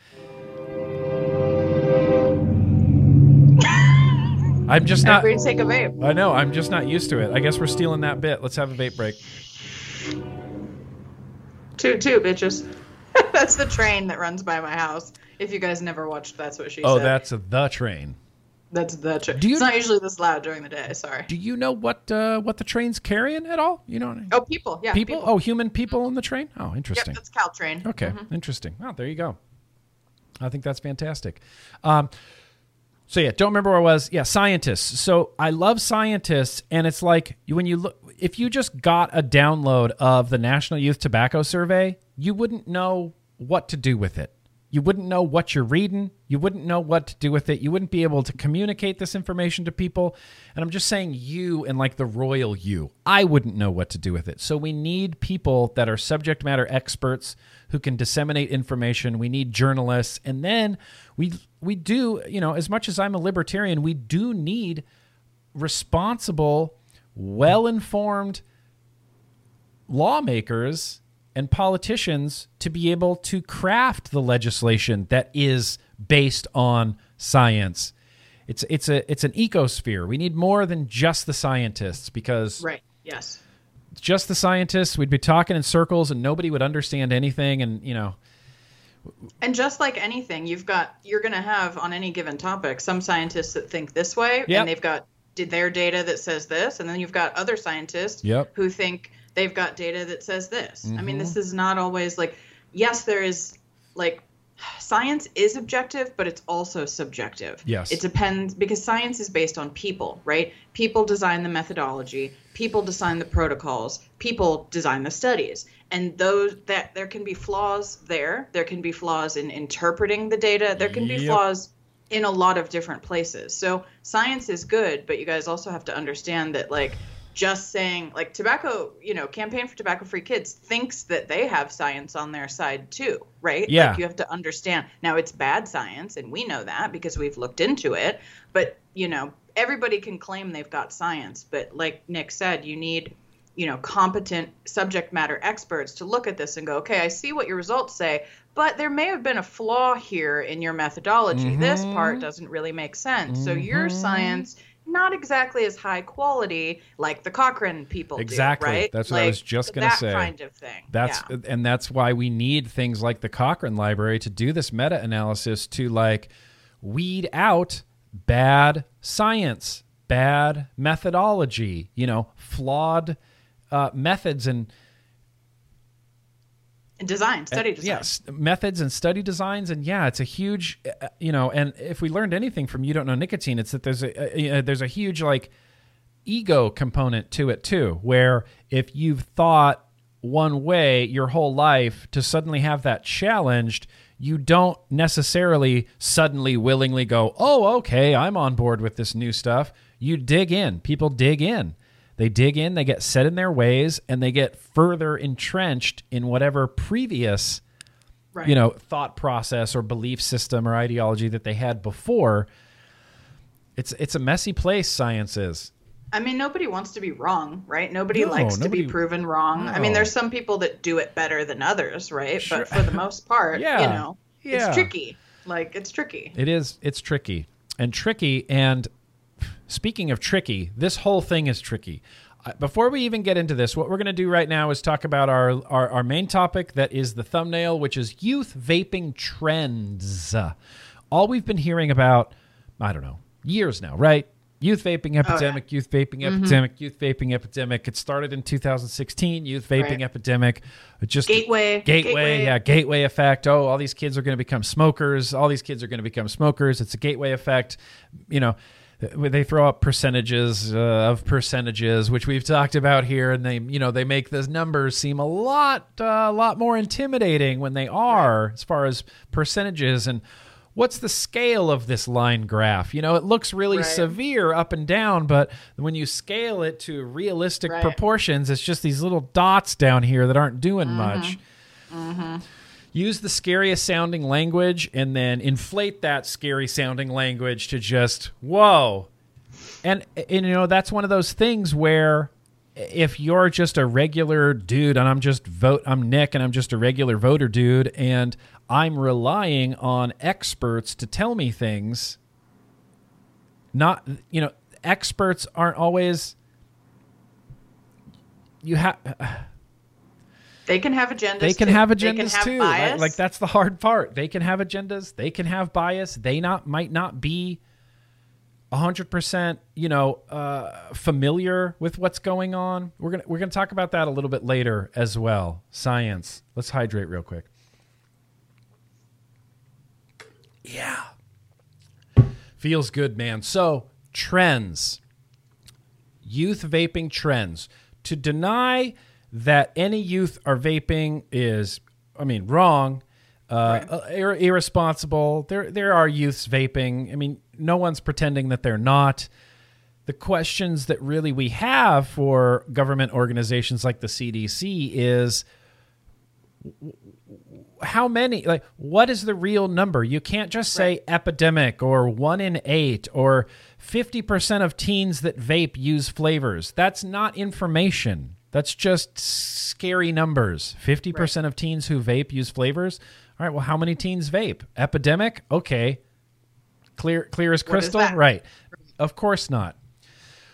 A: I'm just not.
B: Everybody take a vape.
A: I know. I'm just not used to it. I guess we're stealing that bit. Let's have a vape break.
B: Toot toot, bitches. [LAUGHS] that's the train that runs by my house. If you guys never watched, that's what she
A: Oh,
B: said.
A: Oh, that's the train.
B: that's the train.
A: Do you-
B: It's not usually this loud during the day. Sorry.
A: Do you know what uh, what the train's carrying at all? You know,
B: Oh, people. Yeah.
A: people? Oh, human people on the train. Oh,
B: Yep,
A: interesting.
B: that's Caltrain.
A: Okay, interesting. Well, there you go. I think that's fantastic. Um, so yeah, don't remember where I was. Yeah, scientists. So I love scientists, and it's like when you look, if you just got a download of the National Youth Tobacco Survey, you wouldn't know what to do with it. You wouldn't know what you're reading. You wouldn't know what to do with it. You wouldn't be able to communicate this information to people. And I'm just saying you and like the royal you. I wouldn't know what to do with it. So we need people that are subject matter experts who can disseminate information. We need journalists. And then we we do, you know, as much as I'm a libertarian, we do need responsible, well-informed lawmakers and politicians to be able to craft the legislation that is based on science. It's it's a it's an ecosphere. We need more than just the scientists because
B: Right. Yes.
A: just the scientists, we'd be talking in circles and nobody would understand anything and you know
B: And just like anything, you've got you're going to have on any given topic some scientists that think this way,
A: Yep.
B: and they've got their data that says this, and then you've got other scientists
A: Yep.
B: who think they've got data that says this. I mean,
A: Mm-hmm.
B: this is not always like yes, there is like science is objective, but it's also subjective.
A: Yes.
B: It depends because science is based on people, right? People design the methodology, people design the protocols, people design the studies. And those that there can be flaws there. There can be flaws in interpreting the data. There can be flaws in a lot of different places. So science is good, but you guys also have to understand that like just saying like tobacco, you know, campaign for tobacco free kids thinks that they have science on their side too, right?
A: Yeah.
B: Like you have to understand. Now it's bad science and we know that because we've looked into it, but you know, everybody can claim they've got science, but like Nick said, you need you know competent subject matter experts to look at this and go okay i see what your results say but there may have been a flaw here in your methodology this part mm-hmm. doesn't really make sense so your mm-hmm. science not exactly as high quality like the cochrane people
A: Exactly.
B: do right
A: That's what I was just gonna say.
B: that kind of thing
A: That's
B: yeah.
A: and that's why we need things like the Cochrane Library to do this meta analysis to like weed out bad science, bad methodology, you know, flawed uh, methods And
B: design study design
A: yes, methods and study designs, and yeah, it's a huge, uh, uh, you know. And if we learned anything from you don't know nicotine, it's that there's a, uh, uh, a, a there's a huge like ego component to it too, where if you've thought one way your whole life to suddenly have that challenged, you don't necessarily suddenly willingly go, "Oh, okay, I'm on board with this new stuff." You dig in. People dig in. They dig in, they get set in their ways, and they get further entrenched in whatever previous,
B: right
A: you know, thought process or belief system or ideology that they had before. It's it's a messy place. Science is.
B: I mean, nobody wants to be wrong, right? Nobody
A: No,
B: likes to be proven wrong. I mean, there's some people that do it better than others, right?
A: Sure.
B: But for the most part,
A: Yeah.
B: you know,
A: Yeah.
B: it's tricky. Like, it's tricky.
A: It is. It's tricky and tricky. And speaking of tricky, this whole thing is tricky. Uh, Before we even get into this, what we're going to do right now is talk about our, our our main topic that is the thumbnail, which is youth vaping trends. All we've been hearing about, I don't know, years now, right? Youth vaping epidemic, youth vaping epidemic, youth vaping epidemic. It started in 2016. Youth vaping
B: Right.
A: epidemic. Just
B: Gateway.
A: gateway, yeah, gateway effect. Oh, all these kids are going to become smokers. All these kids are going to become smokers. It's a gateway effect. You know, they throw up percentages uh, of percentages, which we've talked about here, and they, you know, they make those numbers seem a lot, uh, a lot more intimidating when they are, as far as percentages and. What's the scale of this line graph? You know, it looks really
B: Right.
A: severe up and down, but when you scale it to realistic
B: Right.
A: proportions, it's just these little dots down here that aren't doing
B: Mm-hmm.
A: much use the scariest sounding language and then inflate that scary sounding language to just whoa. And, and you know that's one of those things where if you're just a regular dude and i'm just vote i'm nick and i'm just a regular voter dude and i'm relying on experts to tell me things not you know experts aren't always you have
B: They can have agendas.
A: they can
B: too.
A: have agendas
B: can have
A: too. Like, like that's the hard part. They can have agendas. They can have bias. They not might not be hundred percent, you know, uh, familiar with what's going on. We're gonna we're gonna talk about that a little bit later as well. Science. Let's hydrate real quick. Yeah, feels good, man. So trends youth vaping trends. To deny that any youth are vaping is, I mean, wrong. uh, uh, ir- irresponsible. There, there are youths vaping. I mean, no one's pretending that they're not. The questions that really we have for government organizations like the CDC is how many like what is the real number you can't just say
B: Right.
A: epidemic or 1 in 8 or 50% of teens that vape use flavors that's not information that's just scary numbers 50% of teens who vape use flavors all right well how many teens vape epidemic okay clear clear as crystal right of course not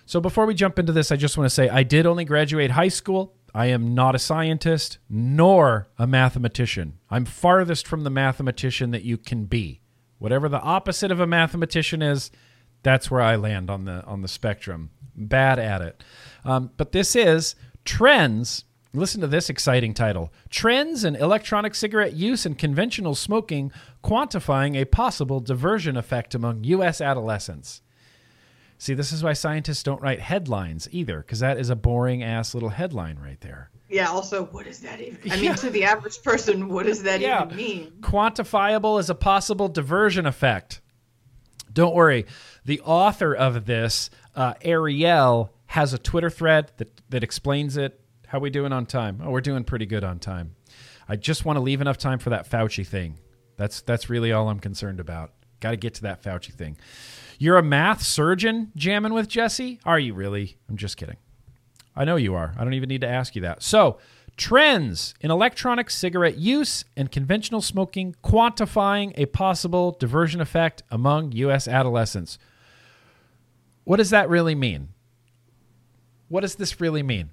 A: so before we jump into this, I just want to say I did only graduate high school. I am not a scientist nor a mathematician. I'm farthest from the mathematician that you can be. Whatever the opposite of a mathematician is, that's where I land on the on the spectrum. Bad at it. Um, but this is trends. Listen to this exciting title: Trends in electronic cigarette use and conventional smoking, quantifying a possible diversion effect among U.S. adolescents. See, this is why scientists don't write headlines either, because that is a boring ass little headline right there.
B: Yeah. Also, what does that even? I
A: Yeah.
B: mean, to the average person, what does that
A: Yeah.
B: even mean?
A: Quantifiable as a possible diversion effect. Don't worry. The author of this, uh, Arielle, has a Twitter thread that, that explains it. How we doing on time? Oh, we're doing pretty good on time. I just want to leave enough time for that Fauci thing. That's that's really all I'm concerned about. Got to get to that Fauci thing. You're a math surgeon jamming with Jesse? Are you really? I'm just kidding. I know you are. I don't even need to ask you that. So, trends in electronic cigarette use and conventional smoking quantifying a possible diversion effect among U.S. adolescents. What does that really mean? What does this really mean?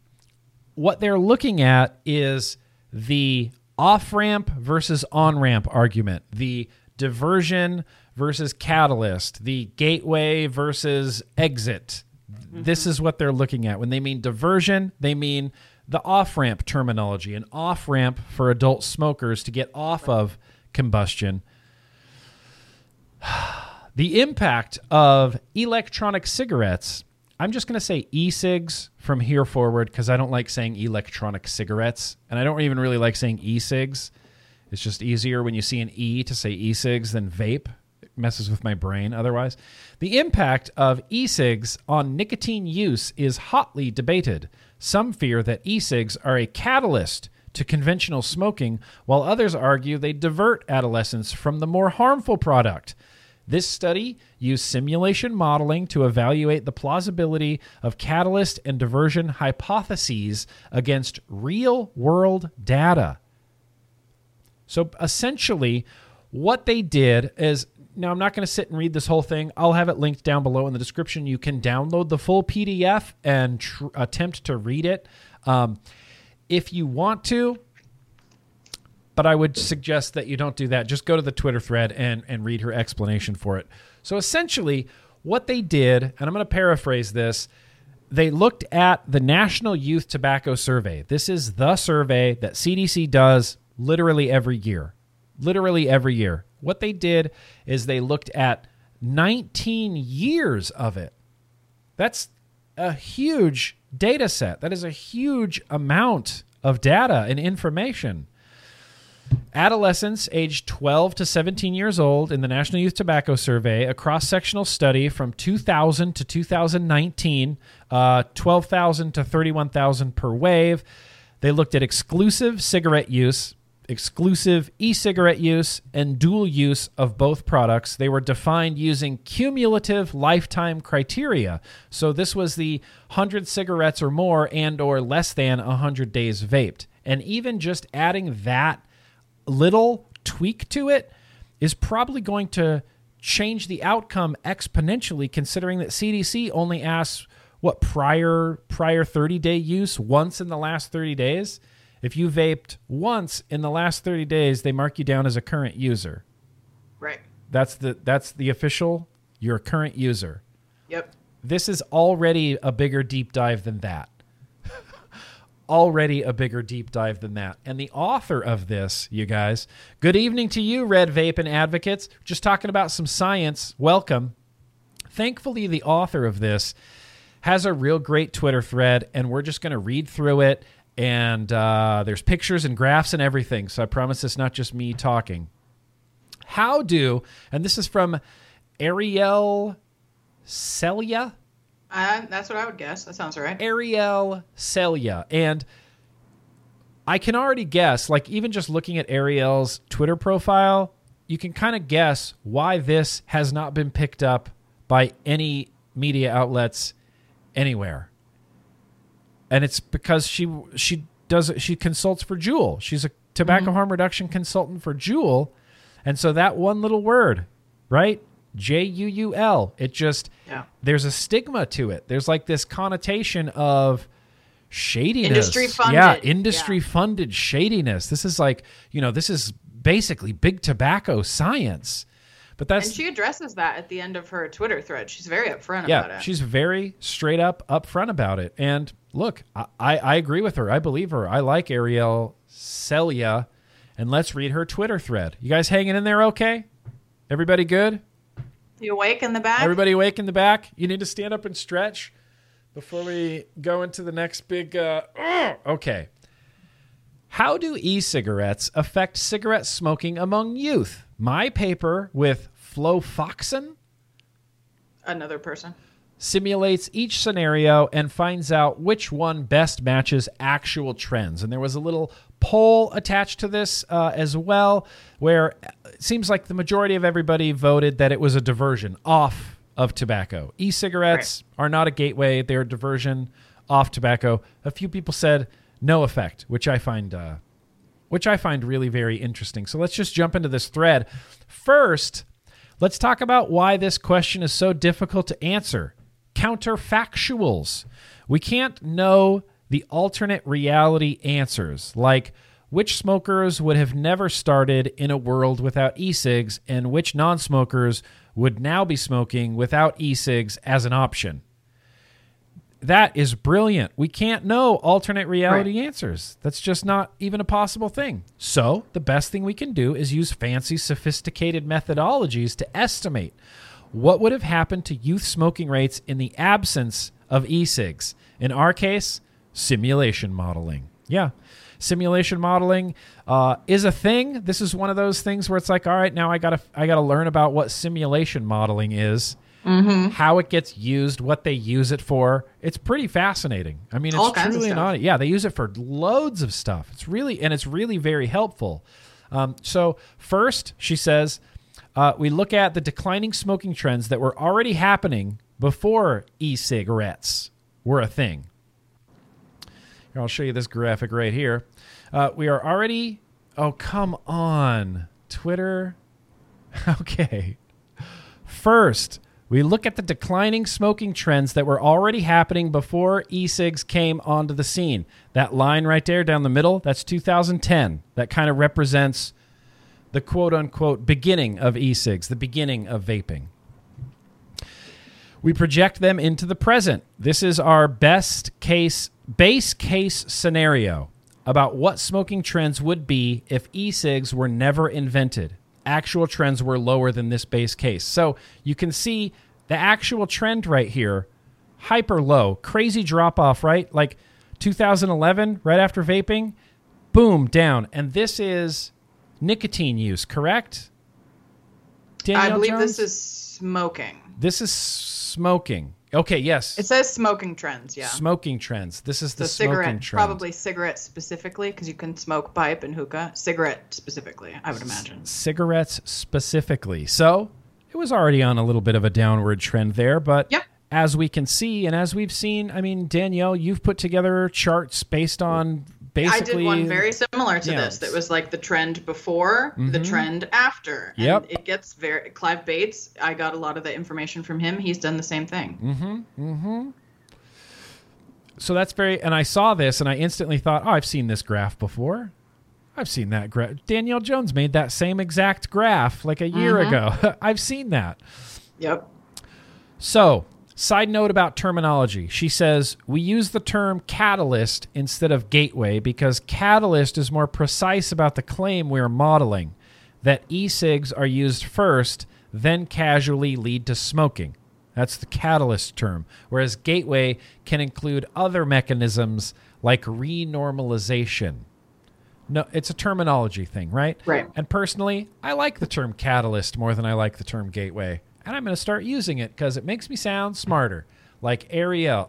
A: What they're looking at is the off ramp versus on ramp argument, the diversion versus catalyst, the gateway versus exit. This mm-hmm. is what they're looking at. When they mean diversion, they mean the off ramp terminology, an off ramp for adult smokers to get off of combustion. [SIGHS] The impact of electronic cigarettes, I'm just going to say e cigs from here forward because I don't like saying electronic cigarettes. And I don't even really like saying e cigs. It's just easier when you see an E to say e cigs than vape. It messes with my brain otherwise. The impact of e cigs on nicotine use is hotly debated. Some fear that e cigs are a catalyst to conventional smoking, while others argue they divert adolescents from the more harmful product. This study used simulation modeling to evaluate the plausibility of catalyst and diversion hypotheses against real world data. So essentially, what they did is now I'm not going to sit and read this whole thing. I'll have it linked down below in the description. You can download the full PDF and tr- attempt to read it um, if you want to. But I would suggest that you don't do that. Just go to the Twitter thread and, and read her explanation for it. So essentially, what they did, and I'm going to paraphrase this, they looked at the National Youth Tobacco Survey. This is the survey that CDC does literally every year. Literally every year. What they did is they looked at 19 years of it. That's a huge data set. That is a huge amount of data and information. Adolescents aged 12 to 17 years old in the National Youth Tobacco Survey, a cross sectional study from 2000 to 2019, uh, 12,000 to 31,000 per wave. They looked at exclusive cigarette use, exclusive e cigarette use, and dual use of both products. They were defined using cumulative lifetime criteria. So this was the 100 cigarettes or more and or less than 100 days vaped. And even just adding that little tweak to it is probably going to change the outcome exponentially considering that CDC only asks what prior prior 30 day use once in the last 30 days if you vaped once in the last 30 days they mark you down as a current user
B: Right.
A: that's the that's the official you're a current user
B: Yep.
A: this is already a bigger deep dive than that. Already a bigger deep dive than that. And the author of this, you guys, good evening to you, Red Vape and Advocates. Just talking about some science. Welcome. Thankfully, the author of this has a real great Twitter thread, and we're just going to read through it and uh, there's pictures and graphs and everything. So I promise it's not just me talking. How do, and this is from Arielle Selya?
B: Uh, that's what I would guess. That sounds right.
A: Arielle Selya. And I can already guess, like, even just looking at Arielle's Twitter profile, you can kind of guess why this has not been picked up by any media outlets anywhere. And it's because she she does she consults for Juul. She's a tobacco
B: Mm-hmm.
A: harm reduction consultant for Juul. And so that one little word, right? J U U L, it just
B: Yeah.
A: there's a stigma to it. There's like this connotation of shadiness.
B: Industry funded,
A: Yeah,
B: yeah.
A: industry funded shadiness. This is like, you know, this is basically big tobacco science. But that's
B: And she addresses that at the end of her Twitter thread. She's very upfront about
A: yeah,
B: it.
A: she's very straight up upfront about it. And look, I, I, I agree with her. I believe her. I like Arielle Selya. And let's read her Twitter thread. You guys hanging in there okay? Everybody good?
B: You awake in the back?
A: Everybody awake in the back? You need to stand up and stretch before we go into the next big. Uh, ugh. okay. How do e cigarettes affect cigarette smoking among youth? My paper with Floe Foxon
B: Another person.
A: simulates each scenario and finds out which one best matches actual trends. And there was a little poll attached to this uh, as well, where it seems like the majority of everybody voted that it was a diversion off of tobacco. E cigarettes are not a gateway, they're a diversion off tobacco. A few people said no effect, which I find. Uh, which I find really very interesting. So let's just jump into this thread. First, let's talk about why this question is so difficult to answer. Counterfactuals. We can't know the alternate reality answers, like which smokers would have never started in a world without e cigs and which non smokers would now be smoking without e cigs as an option. That is brilliant. We can't know alternate reality answers. That's just not even a possible thing. So, the best thing we can do is use fancy, sophisticated methodologies to estimate what would have happened to youth smoking rates in the absence of e cigs. In our case, simulation modeling. Yeah. Simulation modeling uh, is a thing. This is one of those things where it's like, all right, now I gotta I gotta learn about what simulation modeling is how it gets used, what they use it for. It's pretty fascinating. I mean, it's truly audit. Yeah, they use it for loads of stuff. It's really and it's really very helpful. Um, so first, she says, uh, we look at the declining smoking trends that were already happening before e-cigarettes were a thing. Here, I'll show you this graphic right here. Uh, we are already. Oh, come on, Twitter. [LAUGHS] Okay. First, we look at the declining smoking trends that were already happening before e cigs came onto the scene. That line right there down the middle, that's 2010. That kind of represents the quote unquote beginning of e cigs, the beginning of vaping. We project them into the present. This is our best case, base case scenario about what smoking trends would be if e cigs were never invented. Actual trends were lower than this base case. So you can see the actual trend right here hyper low, crazy drop off, right? Like 2011, right after vaping, boom, down. And this is nicotine use, correct?
B: I believe
A: Jones?
B: this is smoking.
A: This is smoking. Okay, yes.
B: It says smoking trends, yeah.
A: Smoking trends. This is the
B: So
A: smoking
B: cigarette,
A: trend.
B: probably cigarette specifically, because you can smoke pipe and hookah. Cigarette specifically, I would imagine.
A: Cigarettes specifically. So it was already on a little bit of a downward trend there, but
B: Yep.
A: as we can see and as we've seen, I mean, Danielle, you've put together charts based on basically.
B: I did one very similar to
A: yeah,
B: this. That was like the trend before, the trend after. And
A: Yep.
B: It gets very. Clive Bates. I got a lot of the information from him. He's done the same thing. Mm-hmm. Mm-hmm.
A: So that's very. And I saw this and I instantly thought, oh, I've seen this graph before. I've seen that graph. Danielle Jones made that same exact graph like a year ago. [LAUGHS] I've seen that.
B: Yep.
A: So, side note about terminology. She says we use the term catalyst instead of gateway because catalyst is more precise about the claim we are modeling that e cigs are used first, then casually lead to smoking. That's the catalyst term. Whereas gateway can include other mechanisms like renormalization. No, it's a terminology thing, right?
B: Right.
A: And personally, I like the term catalyst more than I like the term gateway. And I'm going to start using it because it makes me sound smarter, like Arielle.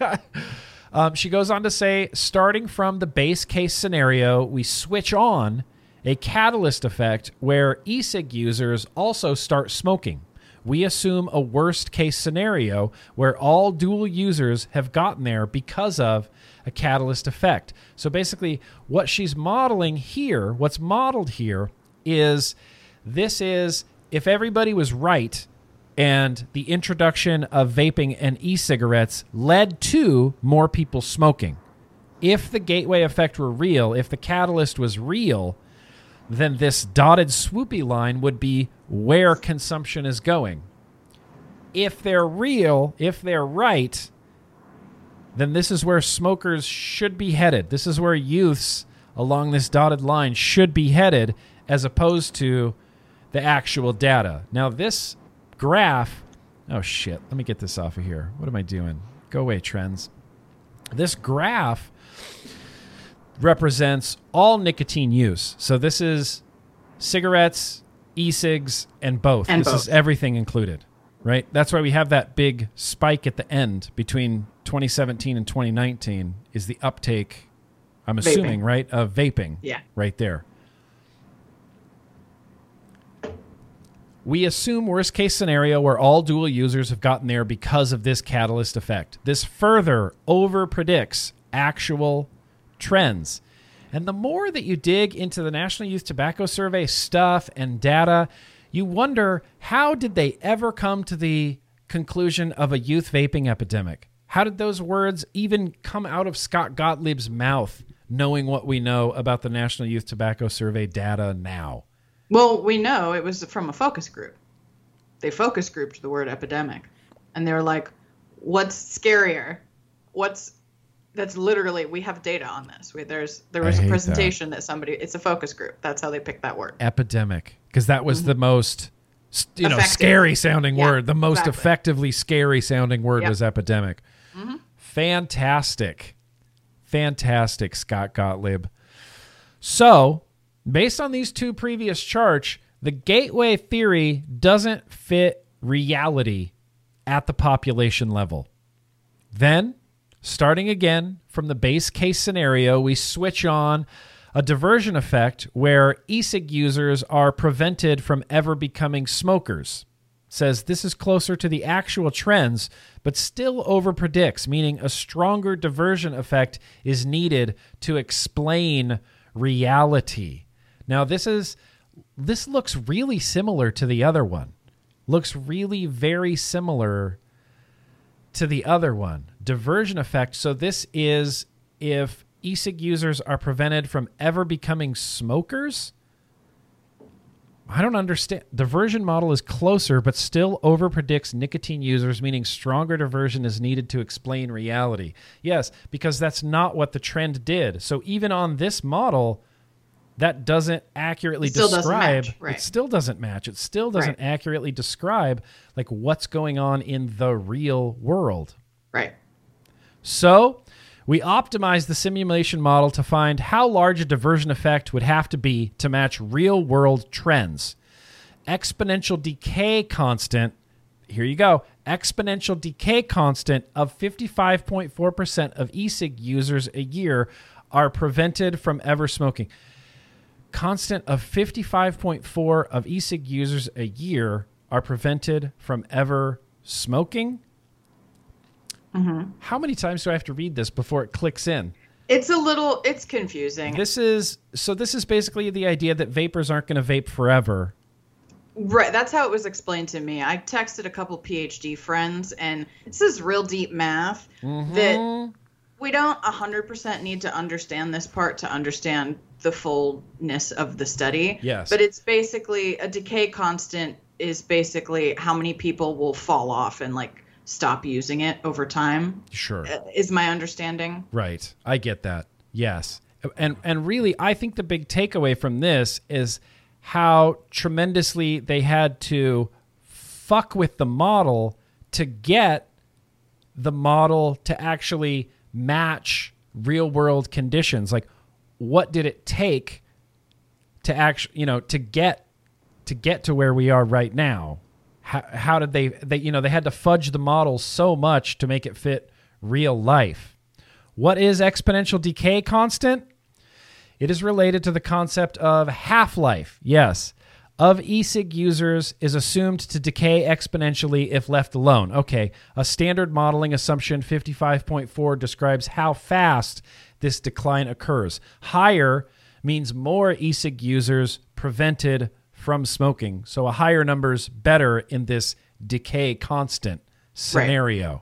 A: [LAUGHS] um, she goes on to say starting from the base case scenario, we switch on a catalyst effect where e cig users also start smoking. We assume a worst case scenario where all dual users have gotten there because of a catalyst effect. So basically, what she's modeling here, what's modeled here, is this is if everybody was right and the introduction of vaping and e cigarettes led to more people smoking. If the gateway effect were real, if the catalyst was real, then this dotted swoopy line would be where consumption is going. If they're real, if they're right, then this is where smokers should be headed. This is where youths along this dotted line should be headed as opposed to the actual data. Now, this graph, oh shit, let me get this off of here. What am I doing? Go away, trends. This graph represents all nicotine use. So this is cigarettes, e-cigs, and both.
B: And
A: this
B: both.
A: is everything included, right? That's why we have that big spike at the end between 2017 and 2019 is the uptake, I'm assuming,
B: Vaping.
A: right, of vaping
B: Yeah.
A: right there. We assume worst case scenario where all dual users have gotten there because of this catalyst effect. This further over predicts actual trends. And the more that you dig into the National Youth Tobacco Survey stuff and data, you wonder how did they ever come to the conclusion of a youth vaping epidemic? How did those words even come out of Scott Gottlieb's mouth, knowing what we know about the National Youth Tobacco Survey data now?
B: Well, we know it was from a focus group. They focus grouped the word epidemic. And they were like, what's scarier? What's that's literally we have data on this. We, there's there was a
A: hate that.
B: presentation that. somebody it's a focus group. That's how they picked that word.
A: epidemic because that was the most you know
B: Mm-hmm. Effective.
A: scary sounding
B: Yeah,
A: word the most
B: exactly.
A: effectively scary sounding word
B: Yep.
A: was epidemic fantastic fantastic scott gottlieb so based on these two previous charts the gateway theory doesn't fit reality at the population level then, starting again from the base case scenario, we switch on a diversion effect where e-cig users are prevented from ever becoming smokers. Says this is closer to the actual trends, but still overpredicts, meaning a stronger diversion effect is needed to explain reality. Now, this is this looks really similar to the other one. Looks really very similar to the other one. Diversion effect. So this is if e-cig users are prevented from ever becoming smokers. I don't understand. Diversion model is closer but still overpredicts nicotine users meaning stronger diversion is needed to explain reality. Yes because that's not what the trend did. So even on this model that doesn't accurately
B: doesn't
A: describe
B: match, right.
A: it still doesn't match it still doesn't
B: Right.
A: accurately describe like what's going on in the real world
B: Right.
A: so we optimized the simulation model to find how large a diversion effect would have to be to match real world trends exponential decay constant here you go exponential decay constant of 55.4% of e-cig users a year are prevented from ever smoking constant of 55.4 of e-cig users a year are prevented from ever smoking how many times do i have to read this before it clicks in
B: It's a little it's confusing.
A: this is so this is basically the idea that vapors aren't going to vape forever
B: Right, that's how it was explained to me. I texted a couple PhD friends, and this is real deep math
A: Mm-hmm.
B: that we don't 100% need to understand this part to understand the fullness of the study.
A: Yes.
B: But it's basically a decay constant is basically how many people will fall off and like stop using it over time,
A: sure
B: uh, is my understanding.
A: Right. I get that. Yes. And and really I think the big takeaway from this is how tremendously they had to fuck with the model to get the model to actually match real world conditions. Like, what did it take to actually, you know, to get to get to where we are right now? How, how did they, they, you know, they had to fudge the model so much to make it fit real life. What is exponential decay constant? It is related to the concept of half life. Yes. Of e-cig users is assumed to decay exponentially if left alone. Okay, a standard modeling assumption 55.4 describes how fast this decline occurs. Higher means more e-cig users prevented from smoking. So a higher number's better in this decay constant scenario. Right.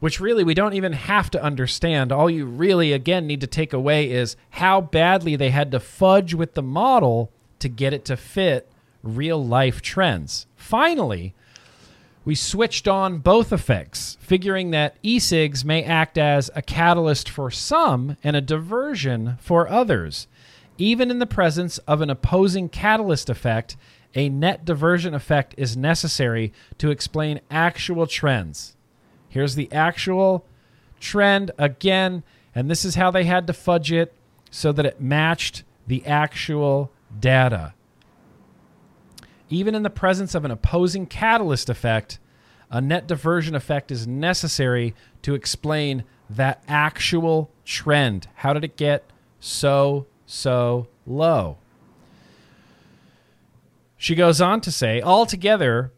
A: Which really we don't even have to understand. All you really again need to take away is how badly they had to fudge with the model to get it to fit real life trends. Finally, we switched on both effects, figuring that e-cigs may act as a catalyst for some and a diversion for others. Even in the presence of an opposing catalyst effect, a net diversion effect is necessary to explain actual trends. Here's the actual trend again, and this is how they had to fudge it so that it matched the actual data. Even in the presence of an opposing catalyst effect, a net diversion effect is necessary to explain that actual trend. How did it get so so low. She goes on to say, altogether,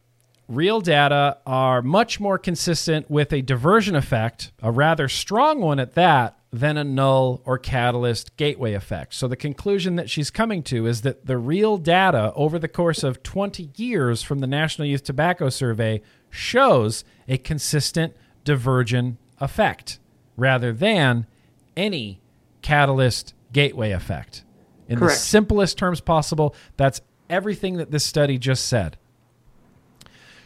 A: real data are much more consistent with a diversion effect, a rather strong one at that, than a null or catalyst gateway effect. So the conclusion that she's coming to is that the real data over the course of 20 years from the National Youth Tobacco Survey shows a consistent divergent effect rather than any catalyst gateway effect. In Correct. the simplest terms possible, that's everything that this study just said.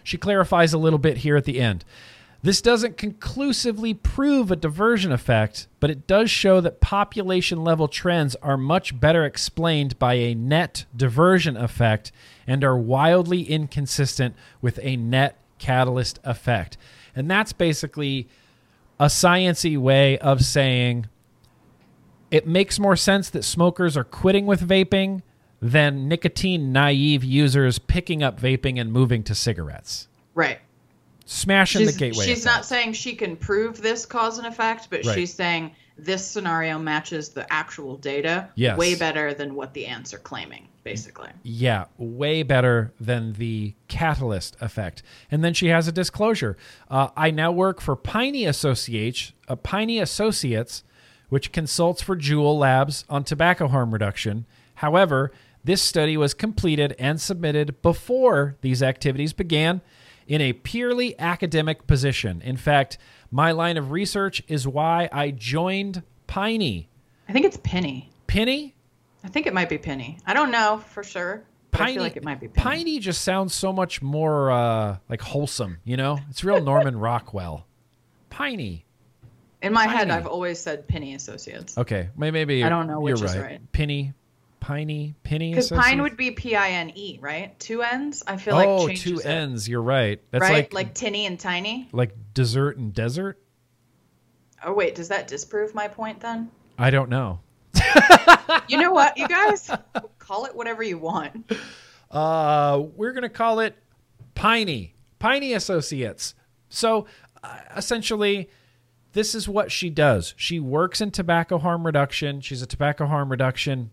A: She clarifies a little bit here at the end. This doesn't conclusively prove a diversion effect, but it does show that population level trends are much better explained by a net diversion effect and are wildly inconsistent with a net catalyst effect. And that's basically a sciency way of saying it makes more sense that smokers are quitting with vaping than nicotine naive users picking up vaping and moving to cigarettes.
B: Right.
A: Smashing she's, the gateway.
B: She's effect. not saying she can prove this cause and effect, but right. she's saying this scenario matches the actual data yes. way better than what the ants are claiming, basically.
A: Yeah, way better than the catalyst effect. And then she has a disclosure. Uh, I now work for Piney Associates, uh, Piney Associates, which consults for Juul Labs on tobacco harm reduction. However, this study was completed and submitted before these activities began in a purely academic position. In fact, my line of research is why I joined Piney.
B: I think it's Penny.
A: Penny?
B: I think it might be Penny. I don't know for sure. Piney, I feel like it might be Penny.
A: Piney just sounds so much more uh, like wholesome, you know? It's real Norman [LAUGHS] Rockwell. Piney.
B: In my Piney. head, I've always said Penny Associates.
A: Okay, maybe maybe
B: I don't know which
A: you're right.
B: is right.
A: Penny, Piney, Penny.
B: Because Pine would be P I N E, right? Two N's. I feel
A: oh,
B: like
A: two N's. You're right.
B: That's right, like like tinny and tiny.
A: Like dessert and desert.
B: Oh wait, does that disprove my point then?
A: I don't know.
B: you know what, you guys [LAUGHS] call it whatever you want.
A: Uh, we're gonna call it Piney, Piney Associates. So uh, essentially this is what she does. She works in tobacco harm reduction. She's a tobacco harm reduction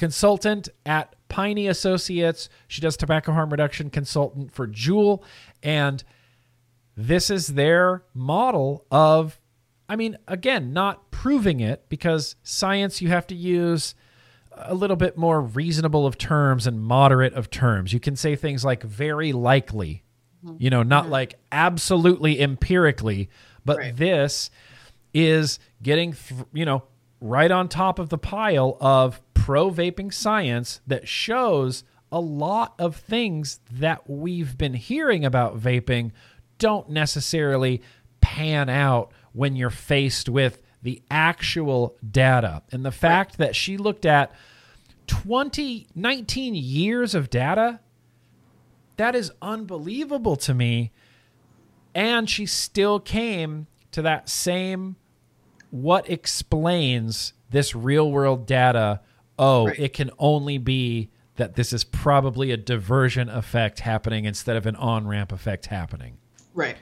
A: consultant at Piney Associates. She does tobacco harm reduction consultant for Juul. And this is their model of, I mean, again, not proving it because science, you have to use a little bit more reasonable of terms and moderate of terms. You can say things like very likely, you know, not mm-hmm. like absolutely empirically, but right. this is getting, th- you know, right on top of the pile of pro vaping science that shows a lot of things that we've been hearing about vaping don't necessarily pan out when you're faced with the actual data. And the fact that she looked at 20, 19 years of data, that is unbelievable to me and she still came to that same what explains this real world data? Oh,
B: Right.
A: it can only be that this is probably a diversion effect happening instead of an on ramp effect happening.
B: Right.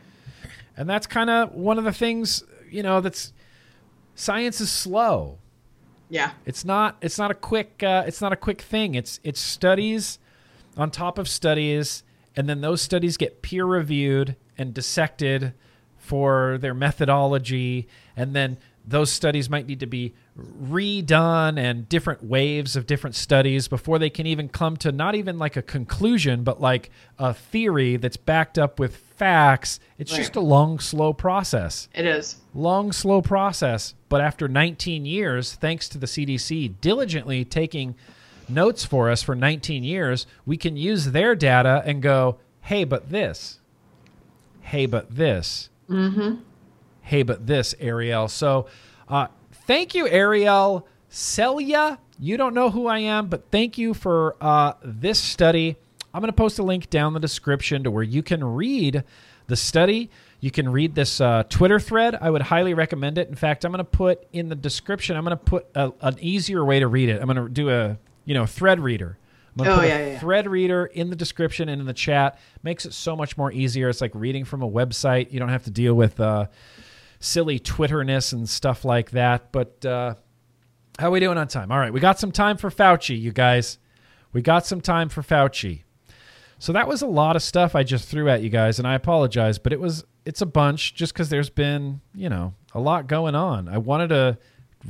A: And that's kind of one of the things, you know, that's science is slow.
B: Yeah.
A: It's not it's not a quick uh, it's not a quick thing. It's it's studies on top of studies and then those studies get peer reviewed and dissected for their methodology and then those studies might need to be redone and different waves of different studies before they can even come to not even like a conclusion but like a theory that's backed up with facts. It's
B: Right.
A: just a long slow process
B: It is.
A: long, slow process. But after 19 years, thanks to the CDC diligently taking notes for us for 19 years, we can use their data and go, hey, but this. Hey, but this. Mm-hmm. Hey, but this, Arielle. So uh, thank you, Arielle. Selya, you don't know who I am, but thank you for uh, this study. I'm going to post a link down the description to where you can read the study. You can read this uh, Twitter thread. I would highly recommend it. In fact, I'm going to put in the description. I'm going to put a, an easier way to read it. I'm going to do a you know thread reader. I'm going to
B: Oh,
A: put
B: yeah,
A: a
B: yeah, yeah.
A: thread reader in the description and in the chat. Makes it so much more easier. It's like reading from a website. You don't have to deal with uh, silly Twitterness and stuff like that. But uh, how are we doing on time? All right, we got some time for Fauci, you guys. We got some time for Fauci. So that was a lot of stuff I just threw at you guys, and I apologize, but it was it's a bunch just because there's been you know a lot going on. I wanted to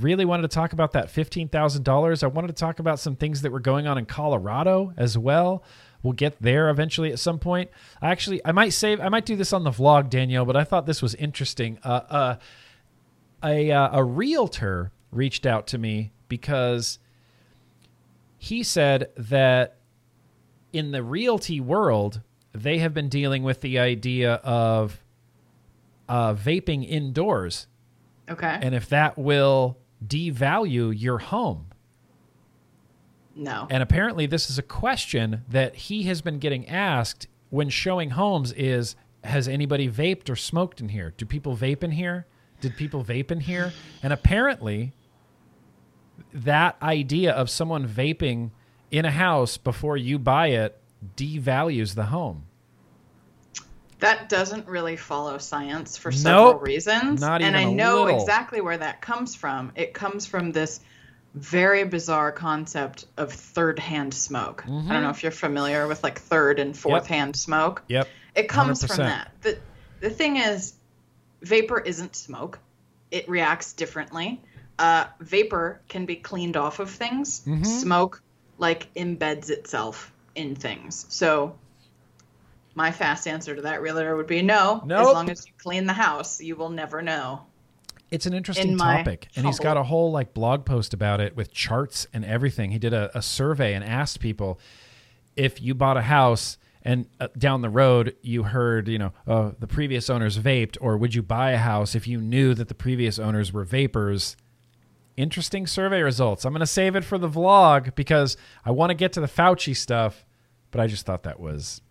A: really wanted to talk about that fifteen thousand dollars. I wanted to talk about some things that were going on in Colorado as well. We'll get there eventually at some point. I actually I might save I might do this on the vlog, Danielle, but I thought this was interesting. Uh, uh, a uh, a realtor reached out to me because he said that in the realty world they have been dealing with the idea of uh, vaping indoors
B: Okay.
A: and if that will devalue your home
B: no.
A: and apparently this is a question that he has been getting asked when showing homes is has anybody vaped or smoked in here do people vape in here did people vape in here and apparently that idea of someone vaping in a house before you buy it devalues the home
B: That doesn't really follow science for
A: Nope.
B: several reasons.
A: Not
B: and I know
A: little.
B: exactly where that comes from. It comes from this very bizarre concept of third hand smoke. I don't know if you're familiar with like third and fourth
A: Mm-hmm. Yep.
B: hand smoke.
A: yep
B: It comes
A: 100%.
B: from that. The the thing is vapor isn't smoke. It reacts differently. Uh, vapor can be cleaned off of things.
A: Mm-hmm.
B: Smoke like embeds itself in things. So my fast answer to that realtor would be no.
A: Nope.
B: As long as you clean the house, you will never know.
A: It's an interesting
B: in
A: topic, and he's got a whole like blog post about it with charts and everything. He did a, a survey and asked people if you bought a house and uh, down the road you heard, you know, uh, the previous owners vaped, or would you buy a house if you knew that the previous owners were vapors? Interesting survey results. I'm going to save it for the vlog because I want to get to the Fauci stuff, but I just thought that was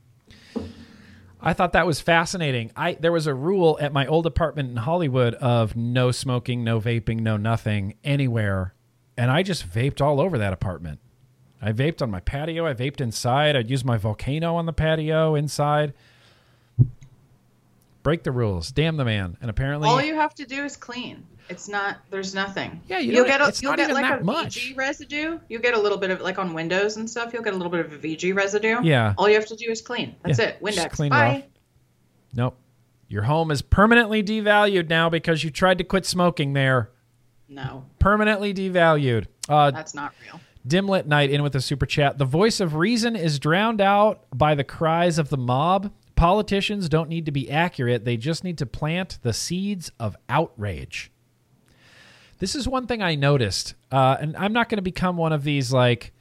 A: I thought that was fascinating. I there was a rule at my old apartment in Hollywood of no smoking, no vaping, no nothing anywhere, and I just vaped all over that apartment. I vaped on my patio. I vaped inside. I'd use my volcano on the patio inside. Break the rules. Damn the man. And apparently,
B: All you have to do is clean. It's not. There's nothing.
A: Yeah, you
B: you'll get a,
A: it's
B: you'll
A: not
B: get like a
A: much.
B: VG residue. You'll get a little bit of like on windows and stuff. You'll get a little bit of a VG residue.
A: Yeah.
B: All you have to do is clean. That's
A: Yeah,
B: it.
A: just
B: Windex.
A: clean it
B: Bye.
A: off. nope. Your home is permanently devalued now because you tried to quit smoking there.
B: No,
A: Permanently devalued. Uh,
B: that's not real.
A: Dimlit Night in with a super chat. The voice of reason is drowned out by the cries of the mob. Politicians don't need to be accurate, they just need to plant the seeds of outrage. This is one thing I noticed, uh, and I'm not going to become one of these, like,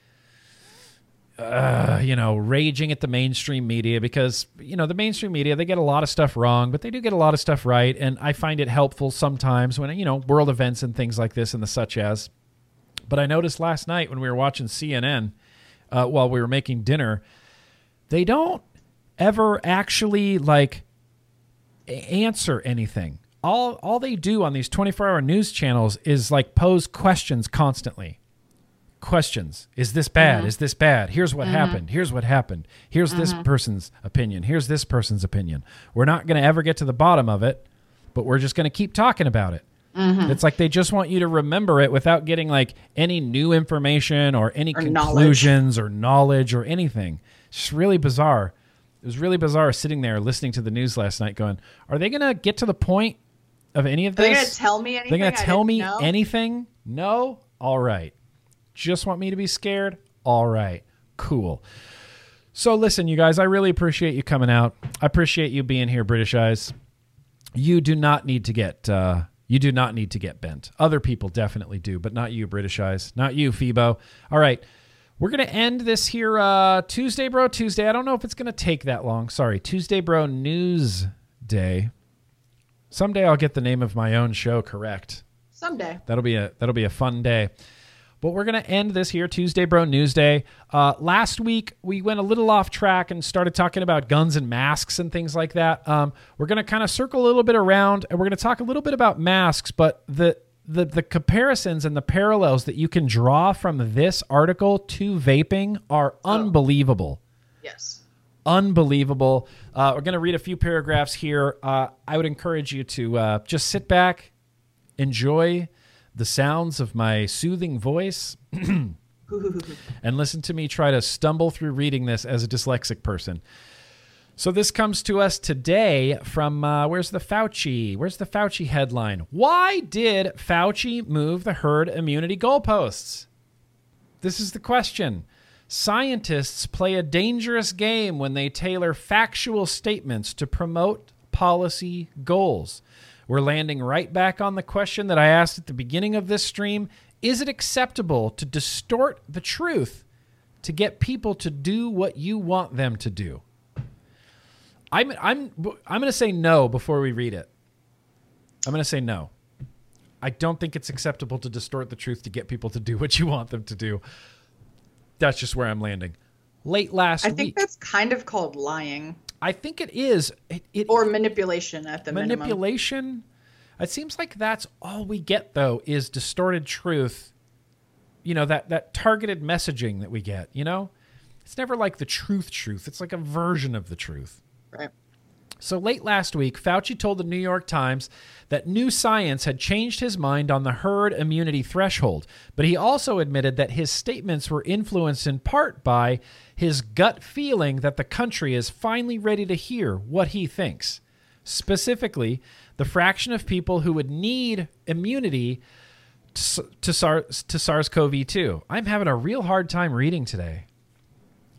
A: uh, you know, raging at the mainstream media because, you know, the mainstream media, they get a lot of stuff wrong, but they do get a lot of stuff right. And I find it helpful sometimes when, you know, world events and things like this and the such as. But I noticed last night when we were watching CNN uh, while we were making dinner, they don't ever actually like answer anything. All all they do on these 24-hour news channels is like pose questions constantly. Questions. Is this bad? Uh-huh. Is this bad? Here's what uh-huh. happened. Here's what happened. Here's this uh-huh. person's opinion. Here's this person's opinion. We're not going to ever get to the bottom of it, but we're just going to keep talking about it. It's like they just want you to remember it without getting like any new information or any
B: Or knowledge.
A: conclusions or knowledge or anything. It's just really bizarre. It was really bizarre sitting there listening to the news last night going, are they going to get to the point of any of
B: Are they
A: this?
B: gonna tell me anything?
A: They're going to tell me
B: know?
A: anything? No? All right. Just want me to be scared? All right. Cool. So listen, you guys, I really appreciate you coming out. I appreciate you being here, British Eyes. You do not need to get uh, you do not need to get bent. Other people definitely do, but not you, British Eyes. Not you, Phoebo. All right. We're gonna end this here uh, Tuesday, bro. Tuesday. I don't know if it's gonna take that long. Sorry, Tuesday, bro. News Day. Someday I'll get the name of my own show correct.
B: Someday.
A: That'll be a that'll be a fun day. But we're gonna end this here Tuesday, bro. Newsday. Uh, last week we went a little off track and started talking about guns and masks and things like that. Um, we're gonna kind of circle a little bit around and we're gonna talk a little bit about masks, but the the the comparisons and the parallels that you can draw from this article to vaping are unbelievable
B: Yes.
A: Unbelievable. Uh, we're going to read a few paragraphs here. Uh, I would encourage you to uh, just sit back, enjoy the sounds of my soothing voice, [LAUGHS] and listen to me try to stumble through reading this as a dyslexic person. So this comes to us today from uh, where's the Fauci? Where's the Fauci headline? Why did Fauci move the herd immunity goalposts? This is the question. Scientists play a dangerous game when they tailor factual statements to promote policy goals. We're landing right back on the question that I asked at the beginning of this stream Is it acceptable to distort the truth to get people to do what you want them to do? I'm, I'm, I'm going to say no before we read it. I'm going to say no. I don't think it's acceptable to distort the truth to get people to do what you want them to do. That's just where I'm landing. Late last
B: I
A: week, I
B: think that's kind of called lying
A: I think it is. It, it
B: or manipulation at the minimum.
A: manipulation. It seems like that's all we get though is distorted truth. You know that that targeted messaging that we get. You know, it's never like the truth. Truth. It's like a version of the truth.
B: Right.
A: So late last week, Fauci told the New York Times that new science had changed his mind on the herd immunity threshold, but he also admitted that his statements were influenced in part by his gut feeling that the country is finally ready to hear what he thinks. Specifically, the fraction of people who would need immunity to, SARS, to SARS-CoV 2. I'm having a real hard time reading today.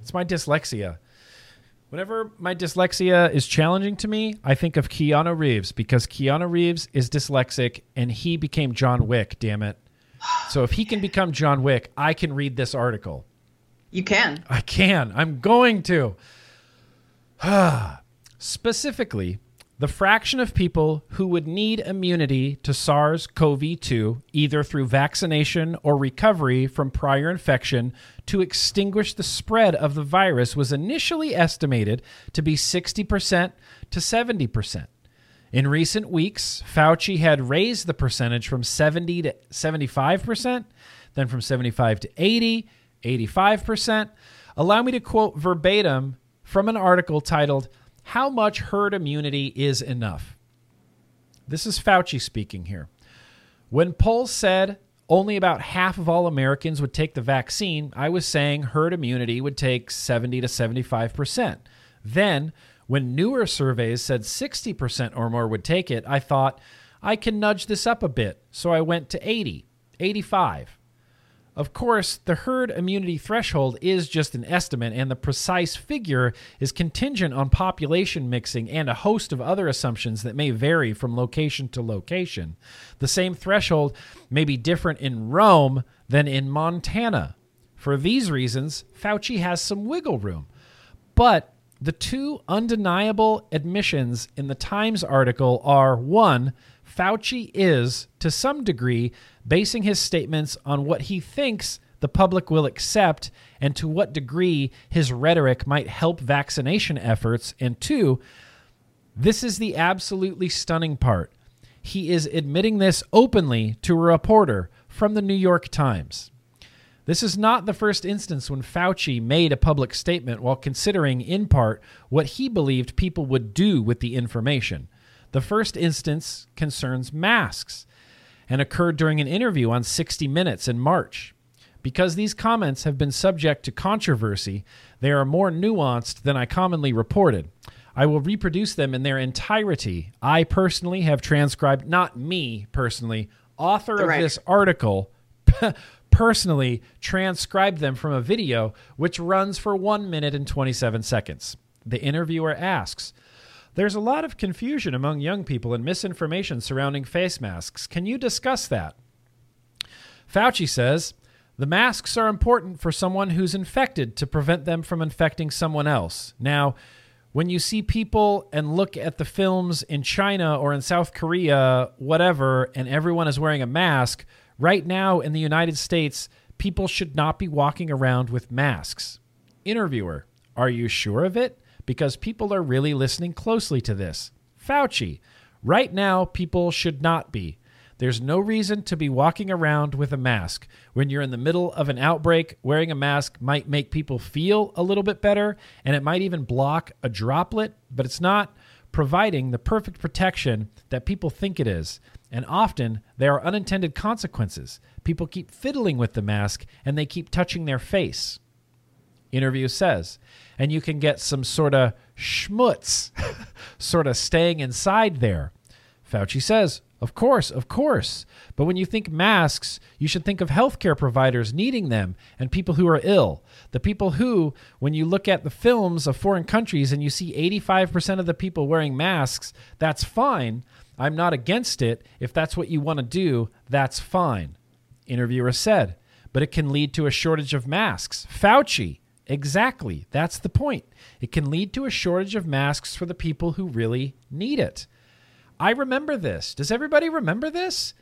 A: It's my dyslexia. Whenever my dyslexia is challenging to me, I think of Keanu Reeves because Keanu Reeves is dyslexic and he became John Wick, damn it. So if he can become John Wick, I can read this article.
B: You can.
A: I can. I'm going to. [SIGHS] Specifically, the fraction of people who would need immunity to SARS CoV 2, either through vaccination or recovery from prior infection, to extinguish the spread of the virus was initially estimated to be 60% to 70%. In recent weeks, Fauci had raised the percentage from 70 to 75%, then from 75 to 80, 85%. Allow me to quote verbatim from an article titled, How Much Herd Immunity is Enough? This is Fauci speaking here. When polls said only about half of all Americans would take the vaccine, I was saying herd immunity would take 70 to 75%. Then, when newer surveys said 60% or more would take it, I thought, I can nudge this up a bit. So I went to 80, 85. Of course, the herd immunity threshold is just an estimate, and the precise figure is contingent on population mixing and a host of other assumptions that may vary from location to location. The same threshold may be different in Rome than in Montana. For these reasons, Fauci has some wiggle room. But the two undeniable admissions in the Times article are one, Fauci is, to some degree, basing his statements on what he thinks the public will accept and to what degree his rhetoric might help vaccination efforts. And two, this is the absolutely stunning part. he is admitting this openly to a reporter from the New York Times. This is not the first instance when Fauci made a public statement while considering, in part, what he believed people would do with the information. The first instance concerns masks and occurred during an interview on 60 Minutes in March. Because these comments have been subject to controversy, they are more nuanced than I commonly reported. I will reproduce them in their entirety. I personally have transcribed, not me personally, author of this article [LAUGHS] personally transcribed them from a video which runs for 1 minute and 27 seconds. The interviewer asks, There's a lot of confusion among young people and misinformation surrounding face masks. Can you discuss that? Fauci says, the masks are important for someone who's infected to prevent them from infecting someone else. Now, when you see people and look at the films in China or in South Korea, whatever, and everyone is wearing a mask, right now in the United States, people should not be walking around with masks. Interviewer, are you sure of it? Because people are really listening closely to this. Fauci, right now, people should not be. There's no reason to be walking around with a mask. When you're in the middle of an outbreak, wearing a mask might make people feel a little bit better, and it might even block a droplet, but it's not providing the perfect protection that people think it is. And often there are unintended consequences. People keep fiddling with the mask and they keep touching their face. Interview says, and you can get some sort of schmutz [LAUGHS] sort of staying inside there. Fauci says, of course, of course. But when you think masks, you should think of healthcare providers needing them and people who are ill. The people who, when you look at the films of foreign countries and you see 85% of the people wearing masks, that's fine. I'm not against it. If that's what you want to do, that's fine. Interviewer said, but it can lead to a shortage of masks. Fauci, exactly. That's the point. It can lead to a shortage of masks for the people who really need it. I remember this. Does everybody remember this?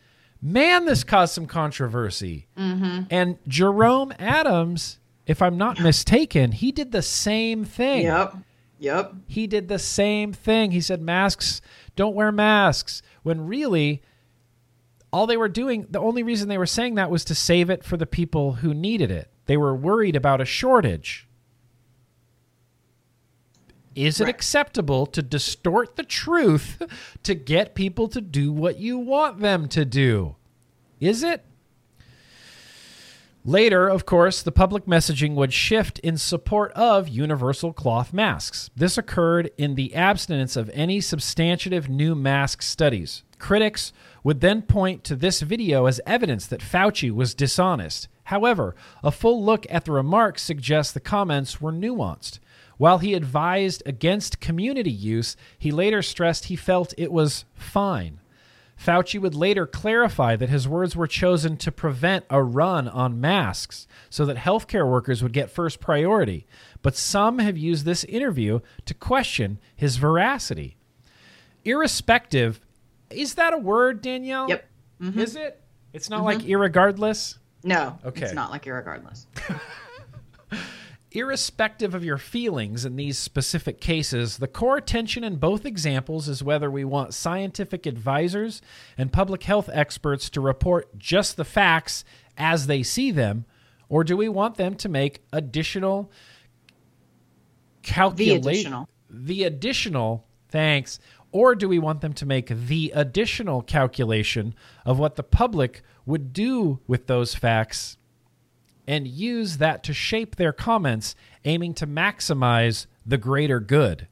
A: Man, this caused some controversy. Mm-hmm. And Jerome Adams, if I'm not mistaken, he did the same thing.
B: Yep. Yep.
A: He did the same thing. He said, masks, don't wear masks. When really, all they were doing, the only reason they were saying that was to save it for the people who needed it. They were worried about a shortage. Is it
B: Right.
A: acceptable to distort the truth to get people to do what you want them to do? Is it? Later, of course, the public messaging would shift in support of universal cloth masks. This occurred in the abstinence of any substantive new mask studies. Critics would then point to this video as evidence that Fauci was dishonest. However, a full look at the remarks suggests the comments were nuanced. While he advised against community use, he later stressed he felt it was fine. Fauci would later clarify that his words were chosen to prevent a run on masks so that healthcare workers would get first priority. But some have used this interview to question his veracity. Irrespective, is that a word, Danielle?
B: Yep. Mm-hmm.
A: Is it? It's not like irregardless?
B: No.
A: Okay.
B: It's not like irregardless. [LAUGHS]
A: Irrespective of your feelings in these specific cases, the core tension in both examples is whether we want scientific advisors and public health experts to report just the facts as they see them, or do we want them to make additional calculate
B: additional.
A: the additional thanks or do we want them to make the additional calculation of what the public would do with those facts and use that to shape their comments, aiming to maximize the greater good.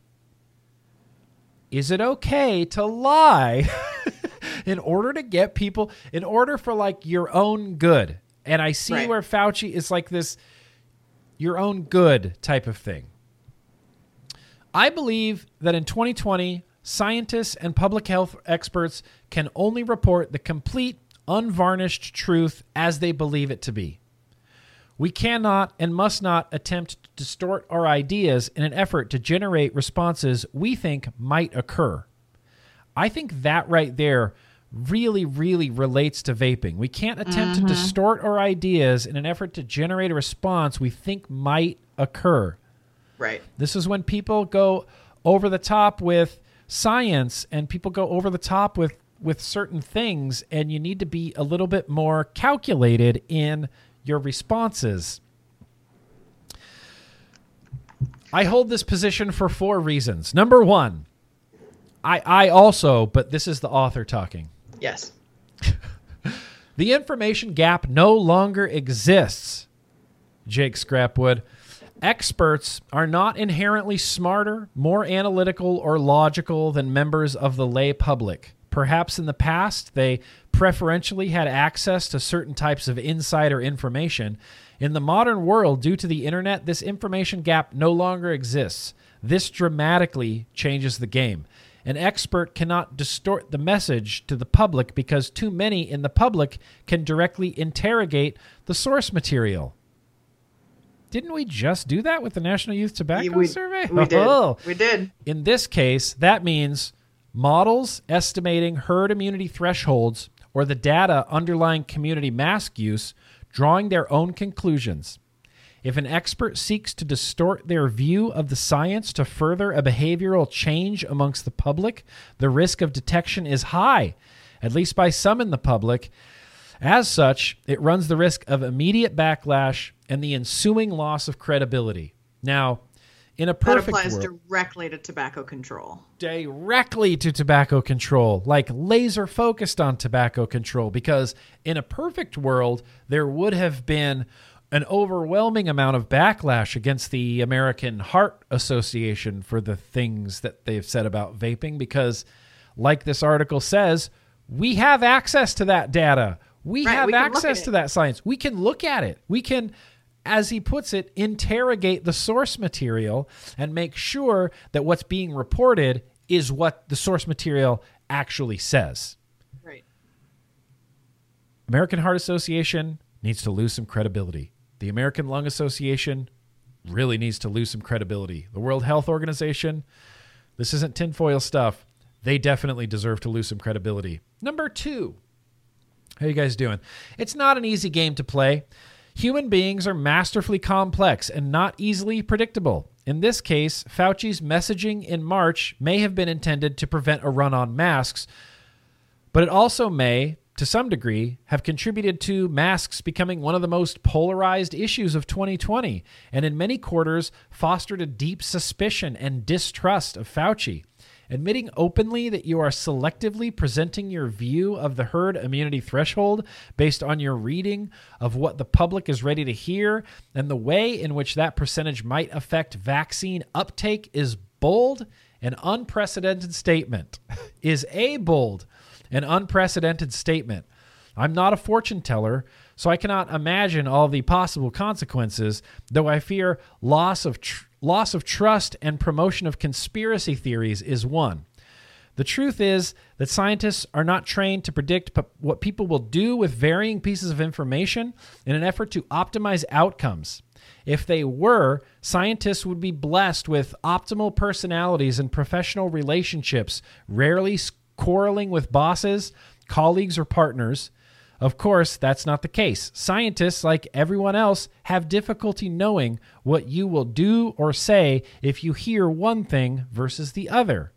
A: Is it okay to lie [LAUGHS] in order to get people, in order for like your own good? And I see
B: Right.
A: where Fauci is like this your own good type of thing. I believe that in 2020, scientists and public health experts can only report the complete, unvarnished truth as they believe it to be. We cannot and must not attempt to distort our ideas in an effort to generate responses we think might occur. I think that right there really, really relates to vaping. We can't attempt to mm-hmm. distort our ideas in an effort to generate a response we think might occur.
B: Right.
A: This is when people go over the top with science and people go over the top with with certain things and you need to be a little bit more calculated in your responses. I hold this position for four reasons. Number one, I, I also, but this is the author talking.
B: Yes. [LAUGHS]
A: The information gap no longer exists, Jake Scrapwood. Experts are not inherently smarter, more analytical, or logical than members of the lay public. Perhaps in the past, they preferentially had access to certain types of insider information. In the modern world, due to the internet, this information gap no longer exists. This dramatically changes the game. An expert cannot distort the message to the public because too many in the public can directly interrogate the source material. Didn't we just do that with the National Youth Tobacco
B: we,
A: Survey?
B: We did. [LAUGHS]
A: Oh.
B: We did.
A: In this case, that means models estimating herd immunity thresholds or the data underlying community mask use drawing their own conclusions. If an expert seeks to distort their view of the science to further a behavioral change amongst the public, the risk of detection is high, at least by some in the public. As such, it runs the risk of immediate backlash and the ensuing loss of credibility. Now, in a
B: That
A: perfect
B: applies
A: world,
B: directly to tobacco control.
A: directly to tobacco control, like laser focused on tobacco control, because in a perfect world, there would have been an overwhelming amount of backlash against the American Heart Association for the things that they've said about vaping, because, like this article says, we have access to that data. We
B: Right,
A: have
B: we can look at
A: access to that science. We can look at it. We can, as he puts it, interrogate the source material and make sure that what's being reported is what the source material actually says.
B: Right.
A: American Heart Association needs to lose some credibility. The American Lung Association really needs to lose some credibility. The World Health Organization, this isn't tinfoil stuff. They definitely deserve to lose some credibility. Number two, how you guys doing? It's not an easy game to play. Human beings are masterfully complex and not easily predictable. In this case, Fauci's messaging in March may have been intended to prevent a run on masks, but it also may, to some degree, have contributed to masks becoming one of the most polarized issues of 2020, and in many quarters fostered a deep suspicion and distrust of Fauci. Admitting openly that you are selectively presenting your view of the herd immunity threshold based on your reading of what the public is ready to hear and the way in which that percentage might affect vaccine uptake is bold and unprecedented statement. [LAUGHS] is a bold and unprecedented statement. I'm not a fortune teller, so I cannot imagine all the possible consequences, though I fear loss of loss of trust and promotion of conspiracy theories is one. The truth is that scientists are not trained to predict p- what people will do with varying pieces of information in an effort to optimize outcomes. If they were, scientists would be blessed with optimal personalities and professional relationships, rarely quarreling with bosses, colleagues, or partners. Of course, that's not the case. Scientists, like everyone else, have difficulty knowing what you will do or say if you hear one thing versus the other.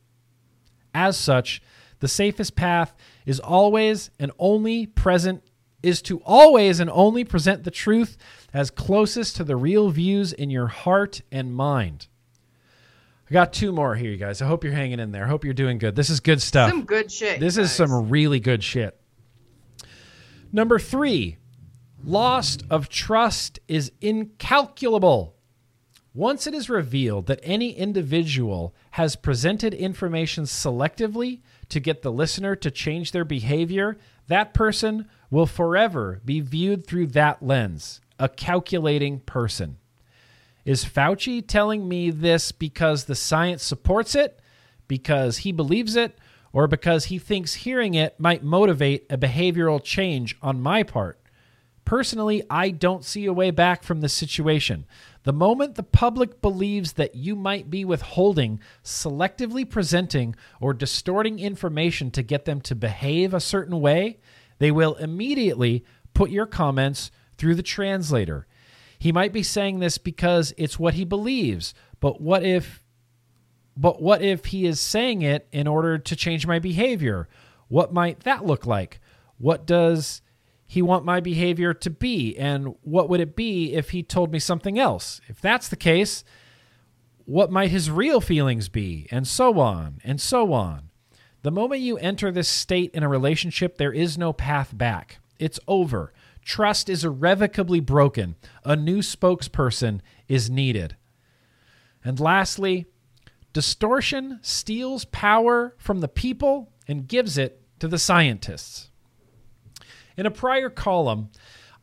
A: As such, the safest path is always and only present is to always and only present the truth as closest to the real views in your heart and mind. I got two more here, you guys. I hope you're hanging in there. I hope you're doing good. This is good stuff.
B: Some good shit.
A: This
B: you
A: is some really good shit. Number three, loss of trust is incalculable. Once it is revealed that any individual has presented information selectively to get the listener to change their behavior, that person will forever be viewed through that lens a calculating person. Is Fauci telling me this because the science supports it, because he believes it, or because he thinks hearing it might motivate a behavioral change on my part? Personally, I don't see a way back from this situation. The moment the public believes that you might be withholding, selectively presenting, or distorting information to get them to behave a certain way, they will immediately put your comments through the translator. He might be saying this because it's what he believes, but what if but what if he is saying it in order to change my behavior? what might that look like? What does he want my behavior to be? And what would it be if he told me something else? If that's the case, what might his real feelings be? And so on, and so on. The moment you enter this state in a relationship, there is no path back. It's over. Trust is irrevocably broken. A new spokesperson is needed. And lastly, distortion steals power from the people and gives it to the scientists. In a prior column,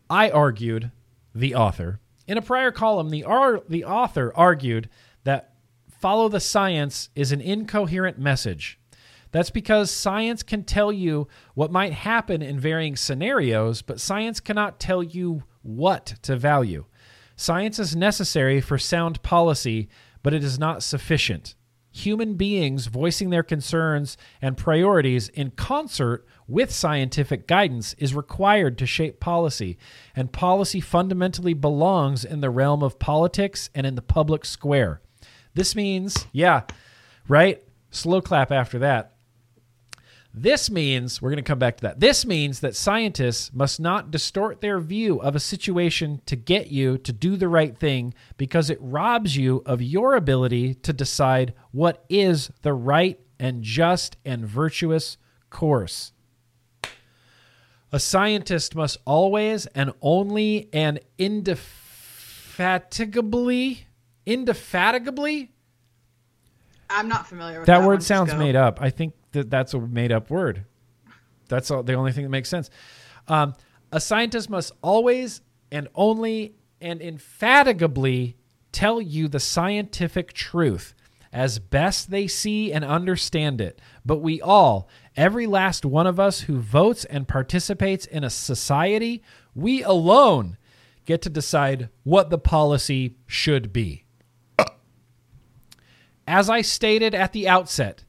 A: I argued, the author, in a prior column, the, ar- the author argued that follow the science is an incoherent message. That's because science can tell you what might happen in varying scenarios, but science cannot tell you what to value. Science is necessary for sound policy, but it is not sufficient. Human beings voicing their concerns and priorities in concert with scientific guidance is required to shape policy, and policy fundamentally belongs in the realm of politics and in the public square. This means, yeah, right? Slow clap after that. This means, we're going to come back to that. This means that scientists must not distort their view of a situation to get you to do the right thing because it robs you of your ability to decide what is the right and just and virtuous course. A scientist must always and only and indefatigably, indefatigably.
B: I'm not familiar with
A: That,
B: that.
A: word. Sounds made up. I think that that's a made up word. That's all, the only thing that makes sense. Um, a scientist must always and only and infatigably tell you the scientific truth as best they see and understand it. But we all, every last one of us who votes and participates in a society, we alone get to decide what the policy should be. As I stated at the outset,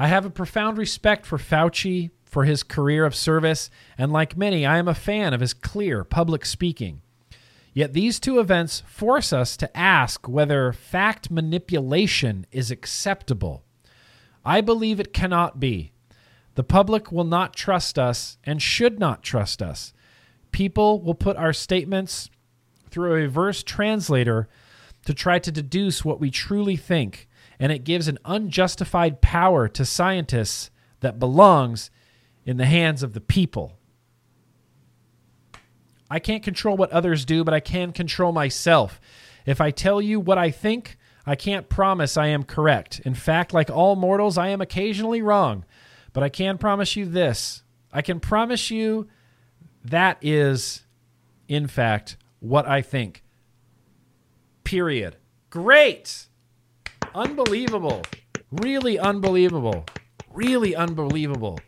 A: I have a profound respect for Fauci, for his career of service, and like many, I am a fan of his clear public speaking. Yet these two events force us to ask whether fact manipulation is acceptable. I believe it cannot be. The public will not trust us and should not trust us. People will put our statements through a reverse translator to try to deduce what we truly think, and it gives an unjustified power to scientists that belongs in the hands of the people. I can't control what others do, but I can control myself. If I tell you what I think, I can't promise I am correct. In fact, like all mortals, I am occasionally wrong. But I can promise you this I can promise you that is, in fact, what I think. Period. Great. Unbelievable. Really unbelievable. Really unbelievable.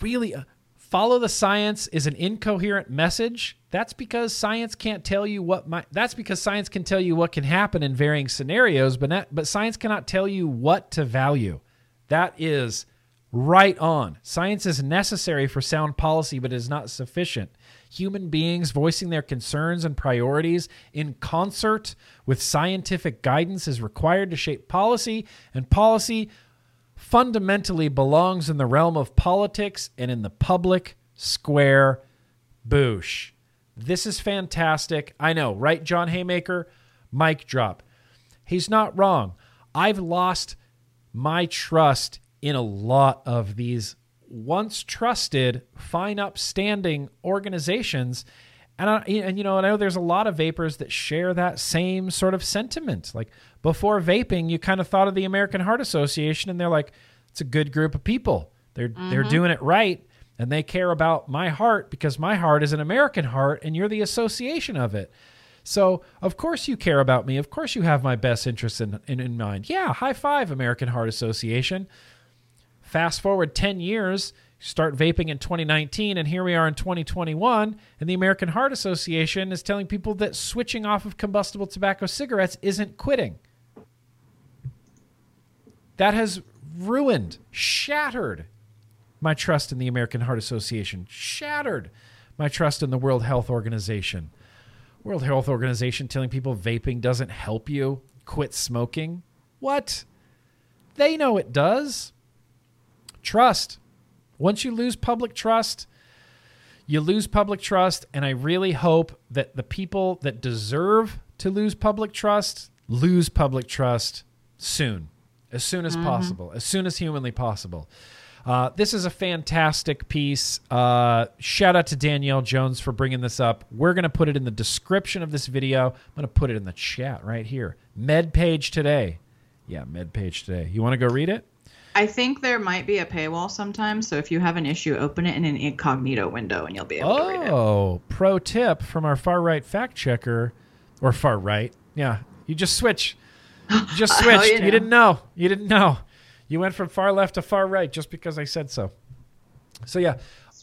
A: Really. Uh, follow the science is an incoherent message. That's because science can't tell you what. That's because science can tell you what can happen in varying scenarios, but not, but science cannot tell you what to value. That is right on. Science is necessary for sound policy, but is not sufficient. Human beings voicing their concerns and priorities in concert with scientific guidance is required to shape policy, and policy fundamentally belongs in the realm of politics and in the public square. Boosh. This is fantastic. I know, right, John Haymaker? Mic drop. He's not wrong. I've lost my trust in a lot of these once trusted, fine, upstanding organizations. And, I, and you know, and I know there's a lot of vapors that share that same sort of sentiment. Like before vaping, you kind of thought of the American Heart Association, and they're like, it's a good group of people. They're they're mm-hmm. doing it right, and they care about my heart because my heart is an American heart, and you're the association of it. So of course you care about me. Of course you have my best interests in, in, in mind. Yeah, high five, American Heart Association. Fast forward 10 years, start vaping in 2019, and here we are in 2021, and the American Heart Association is telling people that switching off of combustible tobacco cigarettes isn't quitting. That has ruined, shattered my trust in the American Heart Association, shattered my trust in the World Health Organization. World Health Organization telling people vaping doesn't help you quit smoking. What? They know it does. Trust. Once you lose public trust, you lose public trust. And I really hope that the people that deserve to lose public trust lose public trust soon, as soon as possible, as soon as humanly possible. Uh, this is a fantastic piece. Uh, shout out to Danielle Jones for bringing this up. We're going to put it in the description of this video. I'm going to put it in the chat right here. Med page today. Yeah, med page today. You want to go read it?
B: I think there might be a paywall sometimes, so if you have an issue, open it in an incognito window and you'll be able to read it.
A: Oh, pro tip from our far right fact checker, or far right. Yeah, you just switch. You just [LAUGHS]
B: Oh,
A: switched.
B: you
A: you,
B: know.
A: didn't know. You didn't know. You went from far left to far right just because I said so. So yeah,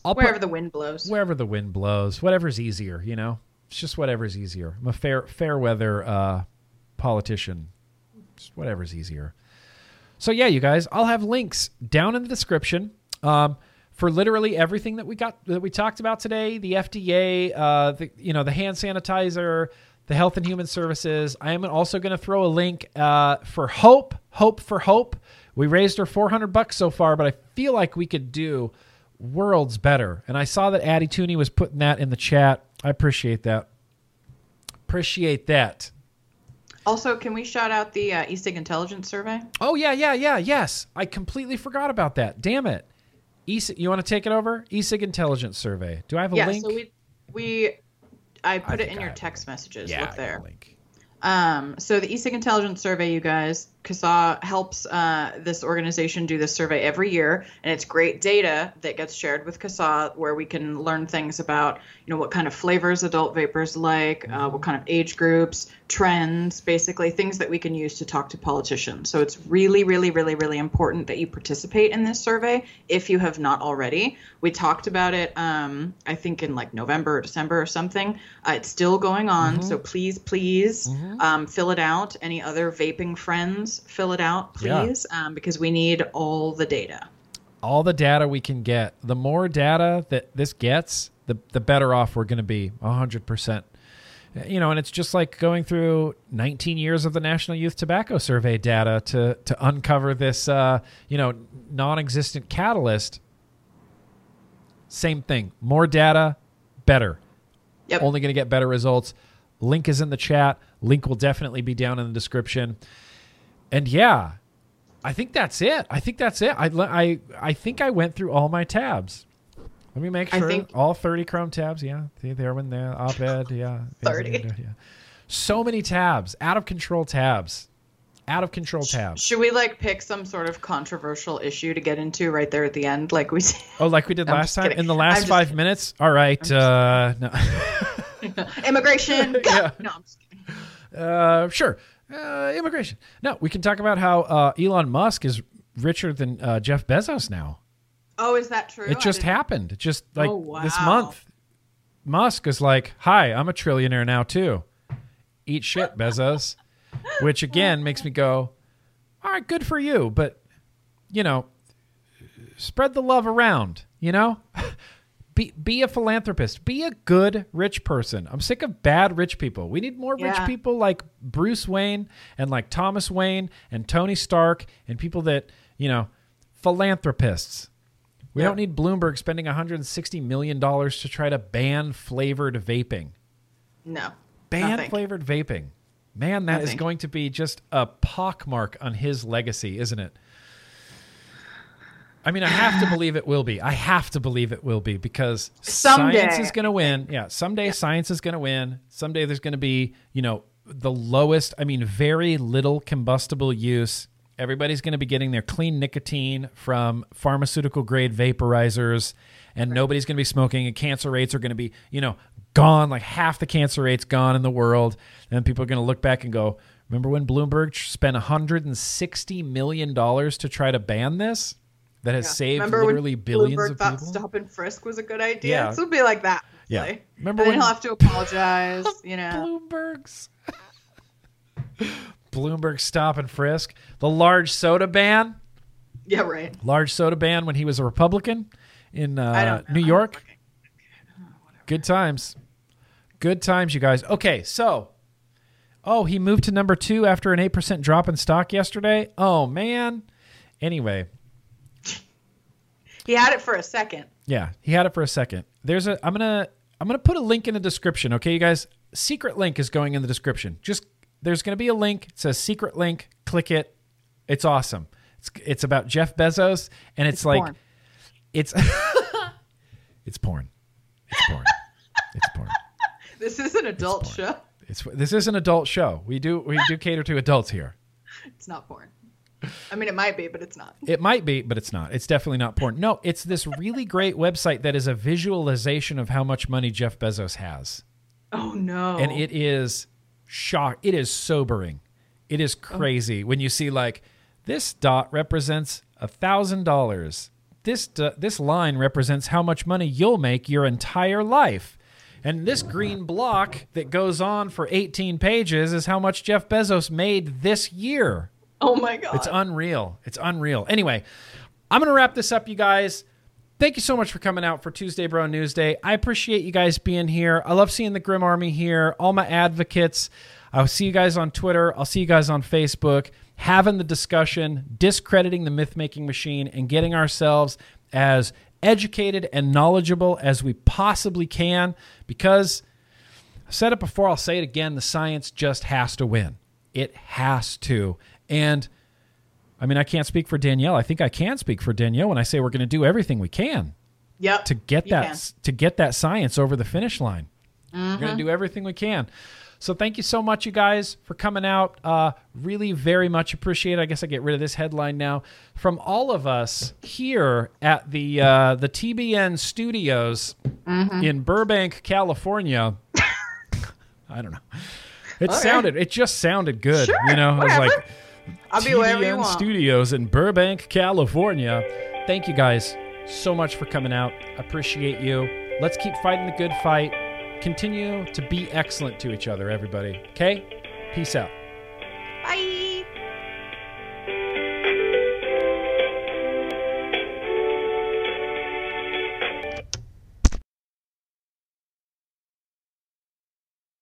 A: I'll
B: Wherever
A: put,
B: the wind blows.
A: wherever the wind blows, whatever's easier. You know, it's just whatever's easier. I'm a fair fair weather uh, politician. Just whatever's easier. So yeah, you guys, I'll have links down in the description um, for literally everything that we got that we talked about today. The FDA, uh, the you know the hand sanitizer, the Health and Human Services. I am also going to throw a link uh, for Hope. Hope for Hope. We raised her 400 bucks so far, but I feel like we could do worlds better. And I saw that Addie Tooney was putting that in the chat. I appreciate that. Appreciate that.
B: Also, can we shout out the uh, e-cig intelligence survey?
A: Oh yeah, yeah, yeah, yes. I completely forgot about that. Damn it. ESIG, you want to take it over? e-cig Intelligence Survey. Do I have a
B: yeah,
A: link?
B: so we we I put it in
A: I
B: your text messages.
A: yeah, I
B: Look there.
A: a link.
B: Um, so the e-cig Intelligence Survey, you guys, CASAA helps uh, this organization do this survey every year, and it's great data that gets shared with CASAA where we can learn things about, you know, what kind of flavors adult vapors like, uh, what kind of age groups, trends, basically things that we can use to talk to politicians. So it's really, really, really, really important that you participate in this survey if you have not already. We talked about it, um, I think, in like November or December or something. Uh, it's still going on, so please, please um, fill it out. Any other vaping friends, fill it out,
A: Yeah.
B: please, um, because we need all the data.
A: All the data we can get. The more data that this gets, the the better off we're going to be. 100%. You know, and it's just like going through 19 years of the National Youth Tobacco Survey data to to uncover this uh, you know, non-existent catalyst. Same thing. More data, better.
B: Yep.
A: only going to get better results. Link is in the chat. Link will definitely be down in the description. And yeah, I think that's it. I think that's it. I, I, I think I went through all my tabs. Let me make sure.
B: think-
A: all 30 Chrome tabs. Yeah. See, there one there. Op ed. Yeah. [LAUGHS]
B: 30.
A: Yeah. So many tabs. Out of control tabs. Out of control tabs.
B: Should we like pick some sort of controversial issue to get into right there at the end, like we did?
A: Oh, like we did [LAUGHS]
B: I'm
A: last time?
B: kidding.
A: In the last five
B: kidding.
A: minutes? All right. Uh, no. [LAUGHS]
B: Immigration.
A: Yeah.
B: No, I'm just kidding.
A: Uh, sure. Uh, immigration. No, we can talk about how uh, Elon Musk is richer than uh, Jeff Bezos now.
B: Oh, is that true?
A: It just happened. It just like
B: Oh,
A: this month. Musk is like, "Hi, I'm a trillionaire now too. Eat shit, [LAUGHS] Bezos." Which again makes me go, "All right, good for you, but you know, spread the love around, you know? [LAUGHS] Be be a philanthropist. Be a good rich person. I'm sick of bad rich people. We need more rich people like Bruce Wayne and like Thomas Wayne and Tony Stark and people that, you know, philanthropists. We
B: Yeah.
A: don't need Bloomberg spending 160 million dollars to try to ban flavored vaping.
B: No.
A: Ban
B: Nothing.
A: flavored vaping. Man, that is
B: Nothing.
A: going to be just a pockmark on his legacy, isn't it? I mean, I have to believe it will be. I have to believe it will be because
B: Someday,
A: science is going to win. Yeah, someday science is going to win. Someday there's going to be, you know, the lowest, I mean, very little combustible use. Everybody's going to be getting their clean nicotine from pharmaceutical grade vaporizers, and nobody's going to be smoking. And cancer rates are going to be, you know, gone. Like half the cancer rates gone in the world. And people are going to look back and go, "Remember when Bloomberg spent 160 million dollars to try to ban this? That has
B: Yeah.
A: saved
B: Remember
A: literally billions
B: Bloomberg
A: of
B: thought
A: people."
B: stop and frisk was a good idea?
A: Yeah.
B: This will be like that.
A: Yeah. Remember
B: and
A: when
B: he'll have to apologize. [LAUGHS] You know.
A: Bloomberg's [LAUGHS] Bloomberg stop and frisk. The large soda ban,
B: Yeah. Right.
A: large soda ban when he was a Republican in uh. New York.
B: fucking-
A: Good times. Good times, you guys. Okay, so oh, he moved to number two after an eight percent drop in stock yesterday. Oh man. Anyway,
B: He had it for a second.
A: Yeah, he had it for a second. There's a I'm gonna I'm gonna put a link in the description. Okay, you guys. Secret link is going in the description. Just there's gonna be a link. It says secret link. Click it. It's awesome. It's it's about Jeff Bezos, and it's,
B: It's
A: like
B: porn.
A: it's [LAUGHS] it's porn. It's porn. it's porn. [LAUGHS]
B: This is an adult
A: porn.
B: show.
A: It's this is an adult show. We do we do cater to adults here.
B: It's not porn. I mean, it might be, but it's not.
A: It might be, but it's not. It's definitely not porn. No, it's this really great website that is a visualization of how much money Jeff Bezos has.
B: Oh no.
A: and it is shock it is sobering it is oh. crazy when you see like this dot represents a thousand dollars this this line represents how much money you'll make your entire life and this green block that goes on for 18 pages is how much jeff bezos made this year
B: oh my god.
A: it's unreal. It's unreal. Anyway, I'm going to wrap this up, you guys. Thank you so much for coming out for Tuesday Bro News Day. I appreciate you guys being here. I love seeing the Grim Army here, all my advocates. I'll see you guys on Twitter. I'll see you guys on Facebook, having the discussion, discrediting the myth making machine, and getting ourselves as educated and knowledgeable as we possibly can because I've said it before, I'll say it again. The science just has to win. It has to. And I mean, I can't speak for Danielle. I think I can speak for Danielle when I say we're going to do everything we can
B: yep.
A: to get that
B: can.
A: to get that science over the finish line. We're
B: Mm-hmm.
A: going to do everything we can. So thank you so much, you guys, for coming out. Uh, really, very much appreciate. it. I guess I get rid of this headline now. From all of us here at the uh, the TBN Studios
B: Mm-hmm.
A: in Burbank, California. [LAUGHS] I don't know. It
B: Okay.
A: sounded. It just sounded good.
B: Sure,
A: you know, I was like.
B: I'll be wherever you want.
A: Studios in Burbank, California. Thank you guys so much for coming out. Appreciate you. Let's keep fighting the good fight. Continue to be excellent to each other, everybody. Okay? Peace out.